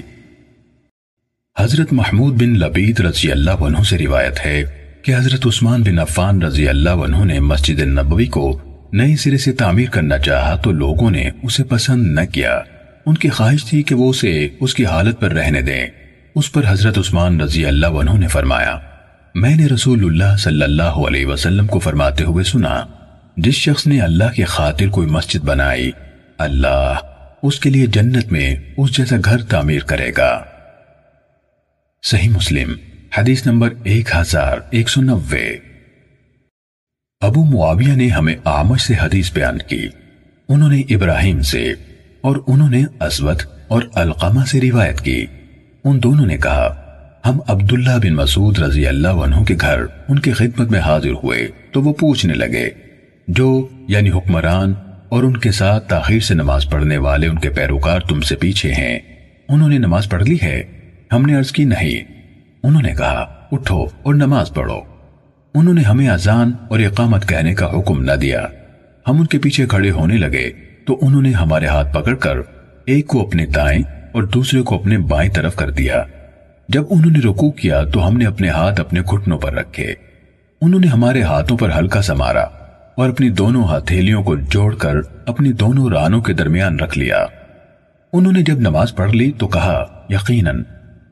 حضرت محمود بن لبید رضی اللہ عنہ سے روایت ہے کہ حضرت عثمان بن عفان رضی اللہ عنہ نے مسجد النبوی کو نئی سرے سے تعمیر کرنا چاہا تو لوگوں نے اسے پسند نہ کیا۔ ان کی خواہش تھی کہ وہ اسے اس کی حالت پر رہنے دیں۔ اس پر حضرت عثمان رضی اللہ عنہ نے فرمایا، میں نے رسول اللہ صلی اللہ علیہ وسلم کو فرماتے ہوئے سنا، جس شخص نے اللہ کی خاطر کوئی مسجد بنائی، اللہ اس کے لیے جنت میں اس جیسا گھر تعمیر کرے گا۔ صحیح مسلم، حدیث نمبر ایک ہزار ایک سو نوے۔ ابو معاویہ نے ہمیں آمش سے حدیث بیان کی۔ انہوں نے ابراہیم سے اور انہوں نے اسود اور القامہ سے روایت کی۔ ان دونوں نے کہا، ہم عبداللہ بن مسعود رضی اللہ عنہ کے گھر ان کی خدمت میں حاضر ہوئے تو وہ پوچھنے لگے، جو یعنی حکمران اور ان کے ساتھ تاخیر سے نماز پڑھنے والے ان کے پیروکار تم سے پیچھے ہیں، انہوں نے نماز پڑھ لی ہے؟ ہم نے عرض کی نہیں۔ انہوں نے کہا، اٹھو اور نماز پڑھو۔ انہوں نے ہمیں اذان اور اقامت کہنے کا حکم نہ دیا۔ ہم ان کے پیچھے کھڑے ہونے لگے۔ تو انہوں نے ہمارے ہاتھ پکڑ کر ایک کو اپنے دائیں اور دوسرے کو اپنے بائیں طرف کر دیا۔ جب انہوں نے رکوع کیا تو ہم نے اپنے ہاتھ اپنے گھٹنوں پر رکھے۔ انہوں نے ہمارے ہاتھوں پر ہلکا سمارا اور اپنی دونوں ہتھیلیوں کو جوڑ کر اپنی دونوں رانوں کے درمیان رکھ لیا۔ انہوں نے جب نماز پڑھ لی تو کہا، یقیناً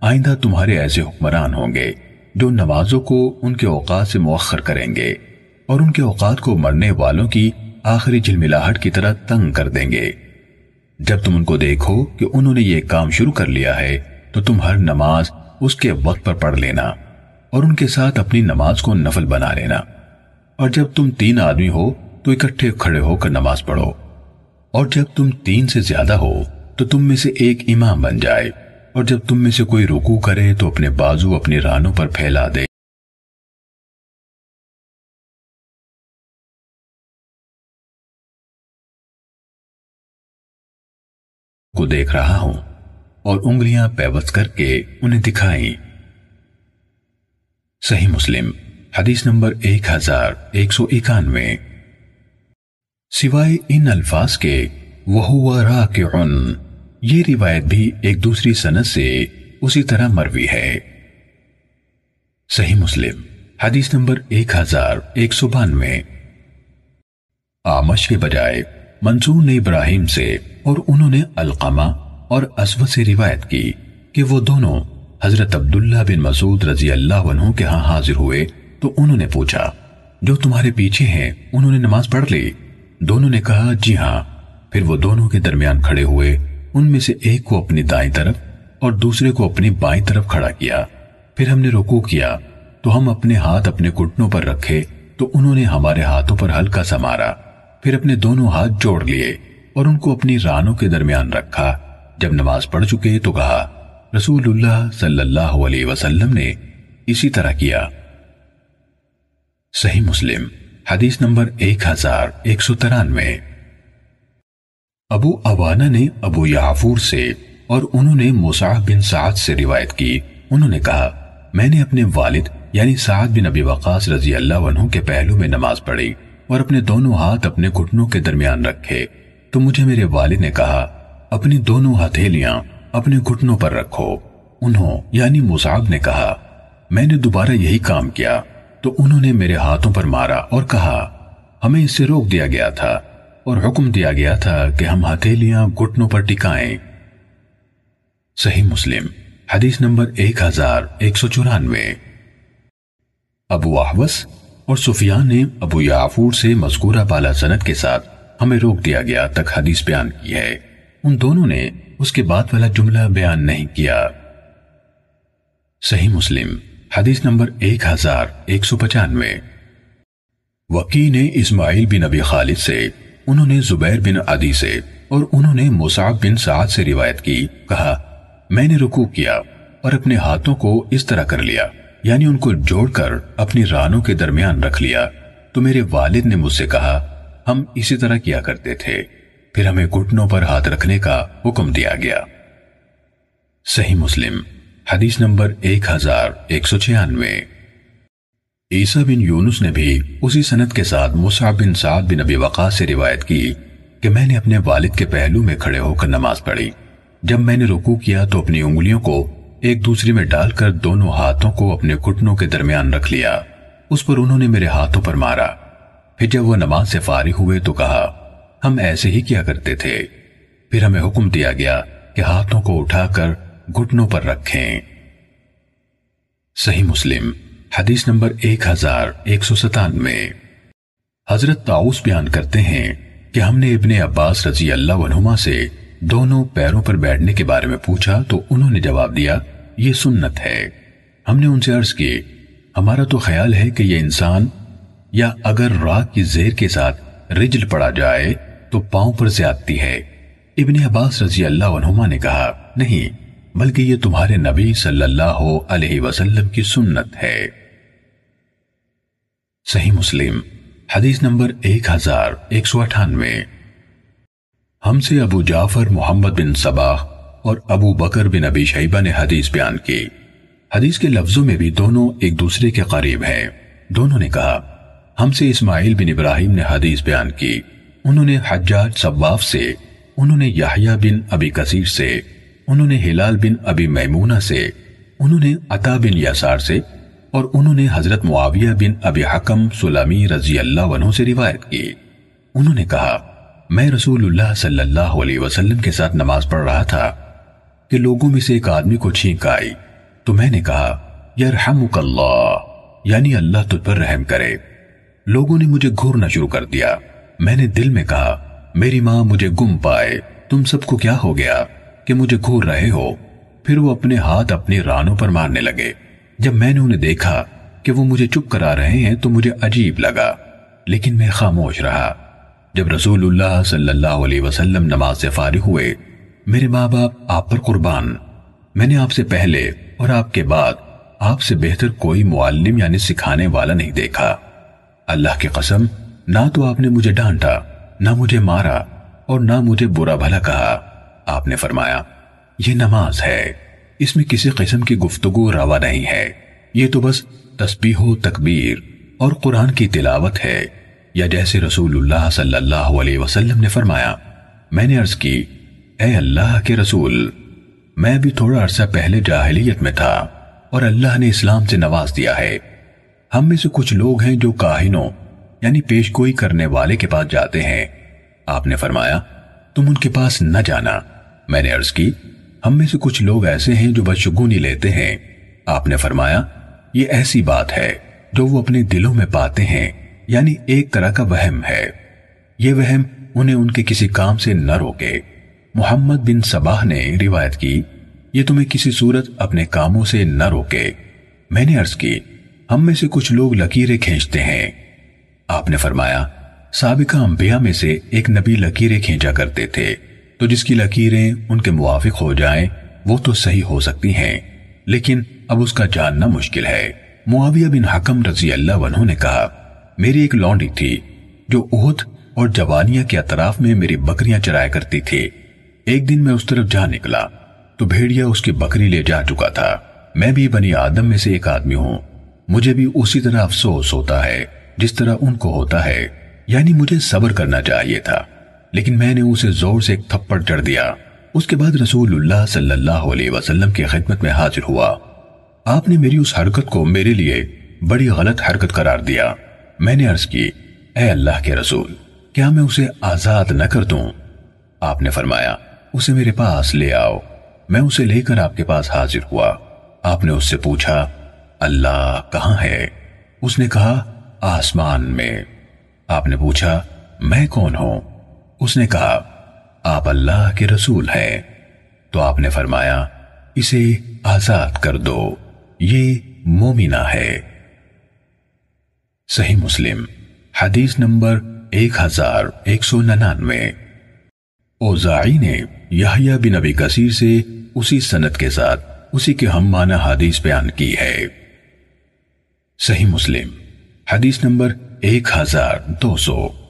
آئندہ تمہارے ایسے حکمران ہوں گے جو نمازوں کو ان کے اوقات سے مؤخر کریں گے اور ان کے اوقات کو مرنے والوں کی آخری جھلملاہٹ کی طرح تنگ کر دیں گے۔ جب تم ان کو دیکھو کہ انہوں نے یہ کام شروع کر لیا ہے، تو تم ہر نماز اس کے وقت پر پڑھ لینا اور ان کے ساتھ اپنی نماز کو نفل بنا لینا۔ اور جب تم تین آدمی ہو، تو اکٹھے کھڑے ہو کر نماز پڑھو۔ اور جب تم تین سے زیادہ ہو، تو تم میں سے ایک امام بن جائے۔ اور جب تم میں سے کوئی رکو کرے تو اپنے بازو اپنی رانوں پر پھیلا دے۔ کو دیکھ رہا ہوں اور انگلیاں پیوت کر کے انہیں دکھائیں۔ صحیح مسلم، حدیث نمبر ایک ہزار ایک سو اکانوے۔ سوائے ان الفاظ کے وہ راکعن یہ روایت بھی ایک دوسری سنت سے اسی طرح مروی ہے۔ صحیح مسلم، حدیث نمبر ایک ہزار ایک سو بانوے۔ آمش کے بجائے، منصور نے ابراہیم سے اور انہوں نے القامہ اور اسود سے روایت کی کہ وہ دونوں حضرت عبداللہ بن مسعود رضی اللہ عنہ کے ہاں حاضر ہوئے تو انہوں نے پوچھا، جو تمہارے پیچھے ہیں، انہوں نے نماز پڑھ لی؟ دونوں نے کہا جی ہاں۔ پھر وہ دونوں کے درمیان کھڑے ہوئے ان میں سے ایک کو اپنی دائیں طرف اور دوسرے کو اپنی بائیں طرف کھڑا کیا۔ پھر ہم نے رکوع کیا، تو ہم اپنے ہاتھ اپنے گھٹنوں پر رکھے، تو انہوں نے ہمارے ہاتھوں پر ہلکا سمارا پھر اپنے دونوں ہاتھ جوڑ لیے اور ان کو اپنی رانوں کے درمیان رکھا۔ جب نماز پڑھ چکے تو کہا، رسول اللہ صلی اللہ علیہ وسلم نے اسی طرح کیا۔ صحیح مسلم، حدیث نمبر ایک ہزار ایک سو ترانوے۔ ابو اوانا نے ابو یعفور سے اور انہوں نے مصعب بن سعد سے روایت کی۔ انہوں نے کہا، میں نے اپنے والد یعنی سعد بن ابی وقاص رضی اللہ عنہ کے پہلو میں نماز پڑھی اور اپنے دونوں ہاتھ اپنے گھٹنوں کے درمیان رکھے۔ تو مجھے میرے والد نے کہا، اپنی دونوں ہتھیلیاں اپنے گھٹنوں پر رکھو۔ انہوں یعنی مصعب نے کہا، میں نے دوبارہ یہی کام کیا۔ تو انہوں نے میرے ہاتھوں پر مارا اور کہا، ہمیں اس سے روک دیا گیا تھا۔ اور حکم دیا گیا تھا کہ ہم ہتھیلیاں گھٹنوں پر ٹکائیں۔ صحیح مسلم، حدیث نمبر ایک ہزار ایک سو چورانوے۔ ابو احوس اور سفیان نے ابو یعفور سے مذکورہ بالا سنت کے ساتھ ہمیں روک دیا گیا تک حدیث بیان کی ہے۔ ان دونوں نے اس کے بعد والا جملہ بیان نہیں کیا۔ صحیح مسلم، حدیث نمبر ایک ہزار ایک سو پچانوے۔ وکی نے اسماعیل بن ابی خالد سے انہوں نے زبیر بن عدی سے اور انہوں نے مصعب بن سعد سے روایت کی، کہا، میں نے رکوع کیا اور اپنے ہاتھوں کو اس طرح کر لیا یعنی ان کو جوڑ کر اپنی رانوں کے درمیان رکھ لیا۔ تو میرے والد نے مجھ سے کہا، ہم اسی طرح کیا کرتے تھے۔ پھر ہمیں گھٹنوں پر ہاتھ رکھنے کا حکم دیا گیا۔ صحیح مسلم، حدیث نمبر ایک ہزار ایک سو چھیانوے۔ عیسیٰ بن یونس نے بھی اسی سنت کے ساتھ مصعب بن سعد بن ابی وقاص سے روایت کی کہ میں نے اپنے والد کے پہلو میں کھڑے ہو کر نماز پڑھی۔ جب میں نے رکوع کیا تو اپنی انگلیوں کو ایک دوسری میں ڈال کر دونوں ہاتھوں کو اپنے گھٹنوں کے درمیان رکھ لیا۔ اس پر انہوں نے میرے ہاتھوں پر مارا۔ پھر جب وہ نماز سے فارغ ہوئے تو کہا، ہم ایسے ہی کیا کرتے تھے۔ پھر ہمیں حکم دیا گیا کہ ہاتھوں کو اٹھا کر گھٹنوں پر رکھیں۔ صحیح مسلم۔ حدیث نمبر ایک ہزار ایک سو ستانوے۔ حضرت تاؤس بیان کرتے ہیں کہ ہم نے ابن عباس رضی اللہ عنہما سے دونوں پیروں پر بیٹھنے کے بارے میں پوچھا تو انہوں نے جواب دیا، یہ سنت ہے۔ ہم نے ان سے عرض کی، ہمارا تو خیال ہے کہ یہ انسان یا اگر راہ کی زیر کے ساتھ رجل پڑا جائے تو پاؤں پر زیادتی ہے۔ ابن عباس رضی اللہ عنہما نے کہا، نہیں، بلکہ یہ تمہارے نبی صلی اللہ علیہ وسلم کی سنت ہے۔ صحیح مسلم، حدیث نمبر ایک ہزار ایک سو اٹھانوے۔ ہم سے ابو جعفر محمد بن صباح اور ابو بکر بن ابی شیبہ نے حدیث بیان کی۔ حدیث کے لفظوں میں بھی دونوں ایک دوسرے کے قریب ہیں۔ دونوں نے کہا، ہم سے اسماعیل بن ابراہیم نے حدیث بیان کی۔ انہوں نے حجاج صواف سے، انہوں نے یحییٰ بن ابی کثیر سے، انہوں نے ہلال بن ابی میمونہ سے، انہوں نے عطا بن یسار سے اور انہوں نے حضرت معاویہ بن ابی حکم سلامی رضی اللہ عنہ سے روایت کی۔ انہوں نے کہا، میں رسول اللہ صلی اللہ علیہ وسلم کے ساتھ نماز پڑھ رہا تھا کہ لوگوں میں سے ایک آدمی کو چھینک آئی۔ تو میں نے کہا، یرحمک اللہ یعنی اللہ تجھ پر رحم کرے۔ لوگوں نے مجھے گھورنا شروع کر دیا۔ میں نے دل میں کہا، میری ماں مجھے گم پائے، تم سب کو کیا ہو گیا کہ مجھے گھور رہے ہو؟ پھر وہ اپنے ہاتھ اپنی رانوں پر مارنے لگے۔ جب میں نے انہیں دیکھا کہ وہ مجھے چپ کرا رہے ہیں تو مجھے عجیب لگا، لیکن میں خاموش رہا۔ جب رسول اللہ صلی اللہ علیہ وسلم نماز سے فارغ ہوئے، میرے ماں باپ آپ پر قربان۔ میں نے آپ سے پہلے اور آپ کے بعد آپ سے بہتر کوئی معلم یعنی سکھانے والا نہیں دیکھا۔ اللہ کی قسم، نہ تو آپ نے مجھے ڈانٹا، نہ مجھے مارا اور نہ مجھے برا بھلا کہا۔ آپ نے فرمایا، یہ نماز ہے۔ اس میں کسی قسم کی گفتگو روا نہیں ہے۔ یہ تو بس تسبیح و تکبیر اور قرآن کی تلاوت ہے۔ یا جیسے رسول اللہ صلی اللہ علیہ وسلم نے فرمایا، میں نے عرض کی، اے اللہ کے رسول، میں بھی تھوڑا عرصہ پہلے جاہلیت میں تھا اور اللہ نے اسلام سے نواز دیا ہے۔ ہم میں سے کچھ لوگ ہیں جو کاہنوں یعنی پیش گوئی کرنے والے کے پاس جاتے ہیں۔ آپ نے فرمایا، تم ان کے پاس نہ جانا۔ میں نے عرض کی ہم میں سے کچھ لوگ ایسے ہیں جو بشگونی لیتے ہیں۔ آپ نے فرمایا، یہ ایسی بات ہے جو وہ اپنے دلوں میں پاتے ہیں یعنی ایک طرح کا وہم ہے۔ یہ وہم انہیں ان کے کسی کام سے نہ روکے۔ محمد بن سباہ نے روایت کی، یہ تمہیں کسی صورت اپنے کاموں سے نہ روکے۔ میں نے عرض کی، ہم میں سے کچھ لوگ لکیریں کھینچتے ہیں۔ آپ نے فرمایا، سابقہ انبیاء میں سے ایک نبی لکیریں کھینچا کرتے تھے۔ تو جس کی لکیریں ان کے موافق ہو جائیں، وہ تو صحیح ہو سکتی ہیں۔ لیکن اب اس کا جاننا مشکل ہے۔ معاویہ بن حکم رضی اللہ عنہ نے کہا، میری ایک لونڈی تھی جو اہد اور جوانیہ کے اطراف میں میری بکریاں چرایا کرتی تھی۔ ایک دن میں اس طرف جا نکلا، تو بھیڑیا اس کی بکری لے جا چکا تھا۔ میں بھی بنی آدم میں سے ایک آدمی ہوں۔ مجھے بھی اسی طرح افسوس ہوتا ہے، جس طرح ان کو ہوتا ہے۔ یعنی مجھے صبر کرنا چاہیے تھا۔ لیکن میں نے اسے زور سے ایک تھپڑ چڑھ دیا۔ اس کے بعد رسول اللہ صلی اللہ علیہ وسلم کی خدمت میں حاضر ہوا۔ آپ نے میری اس حرکت کو میرے لیے بڑی غلط حرکت قرار دیا۔ میں نے عرض کی، اے اللہ کے رسول، کیا میں اسے آزاد نہ کر دوں؟ آپ نے فرمایا، اسے میرے پاس لے آؤ۔ میں اسے لے کر آپ کے پاس حاضر ہوا۔ آپ نے اس سے پوچھا، اللہ کہاں ہے؟ اس نے کہا، آسمان میں۔ آپ نے پوچھا، میں کون ہوں؟ اس نے کہا، آپ اللہ کے رسول ہیں. تو آپ نے فرمایا، اسے آزاد کر دو، یہ مومنہ ہے۔ صحیح مسلم، حدیث نمبر ایک ہزار ایک سو ننانوے۔ اوزاعی نے یحییٰ بن نبی کثیر سے اسی سنت کے ساتھ اسی کے ہم معنی حدیث بیان کی ہے۔ صحیح مسلم، حدیث نمبر ایک ہزار دو سو۔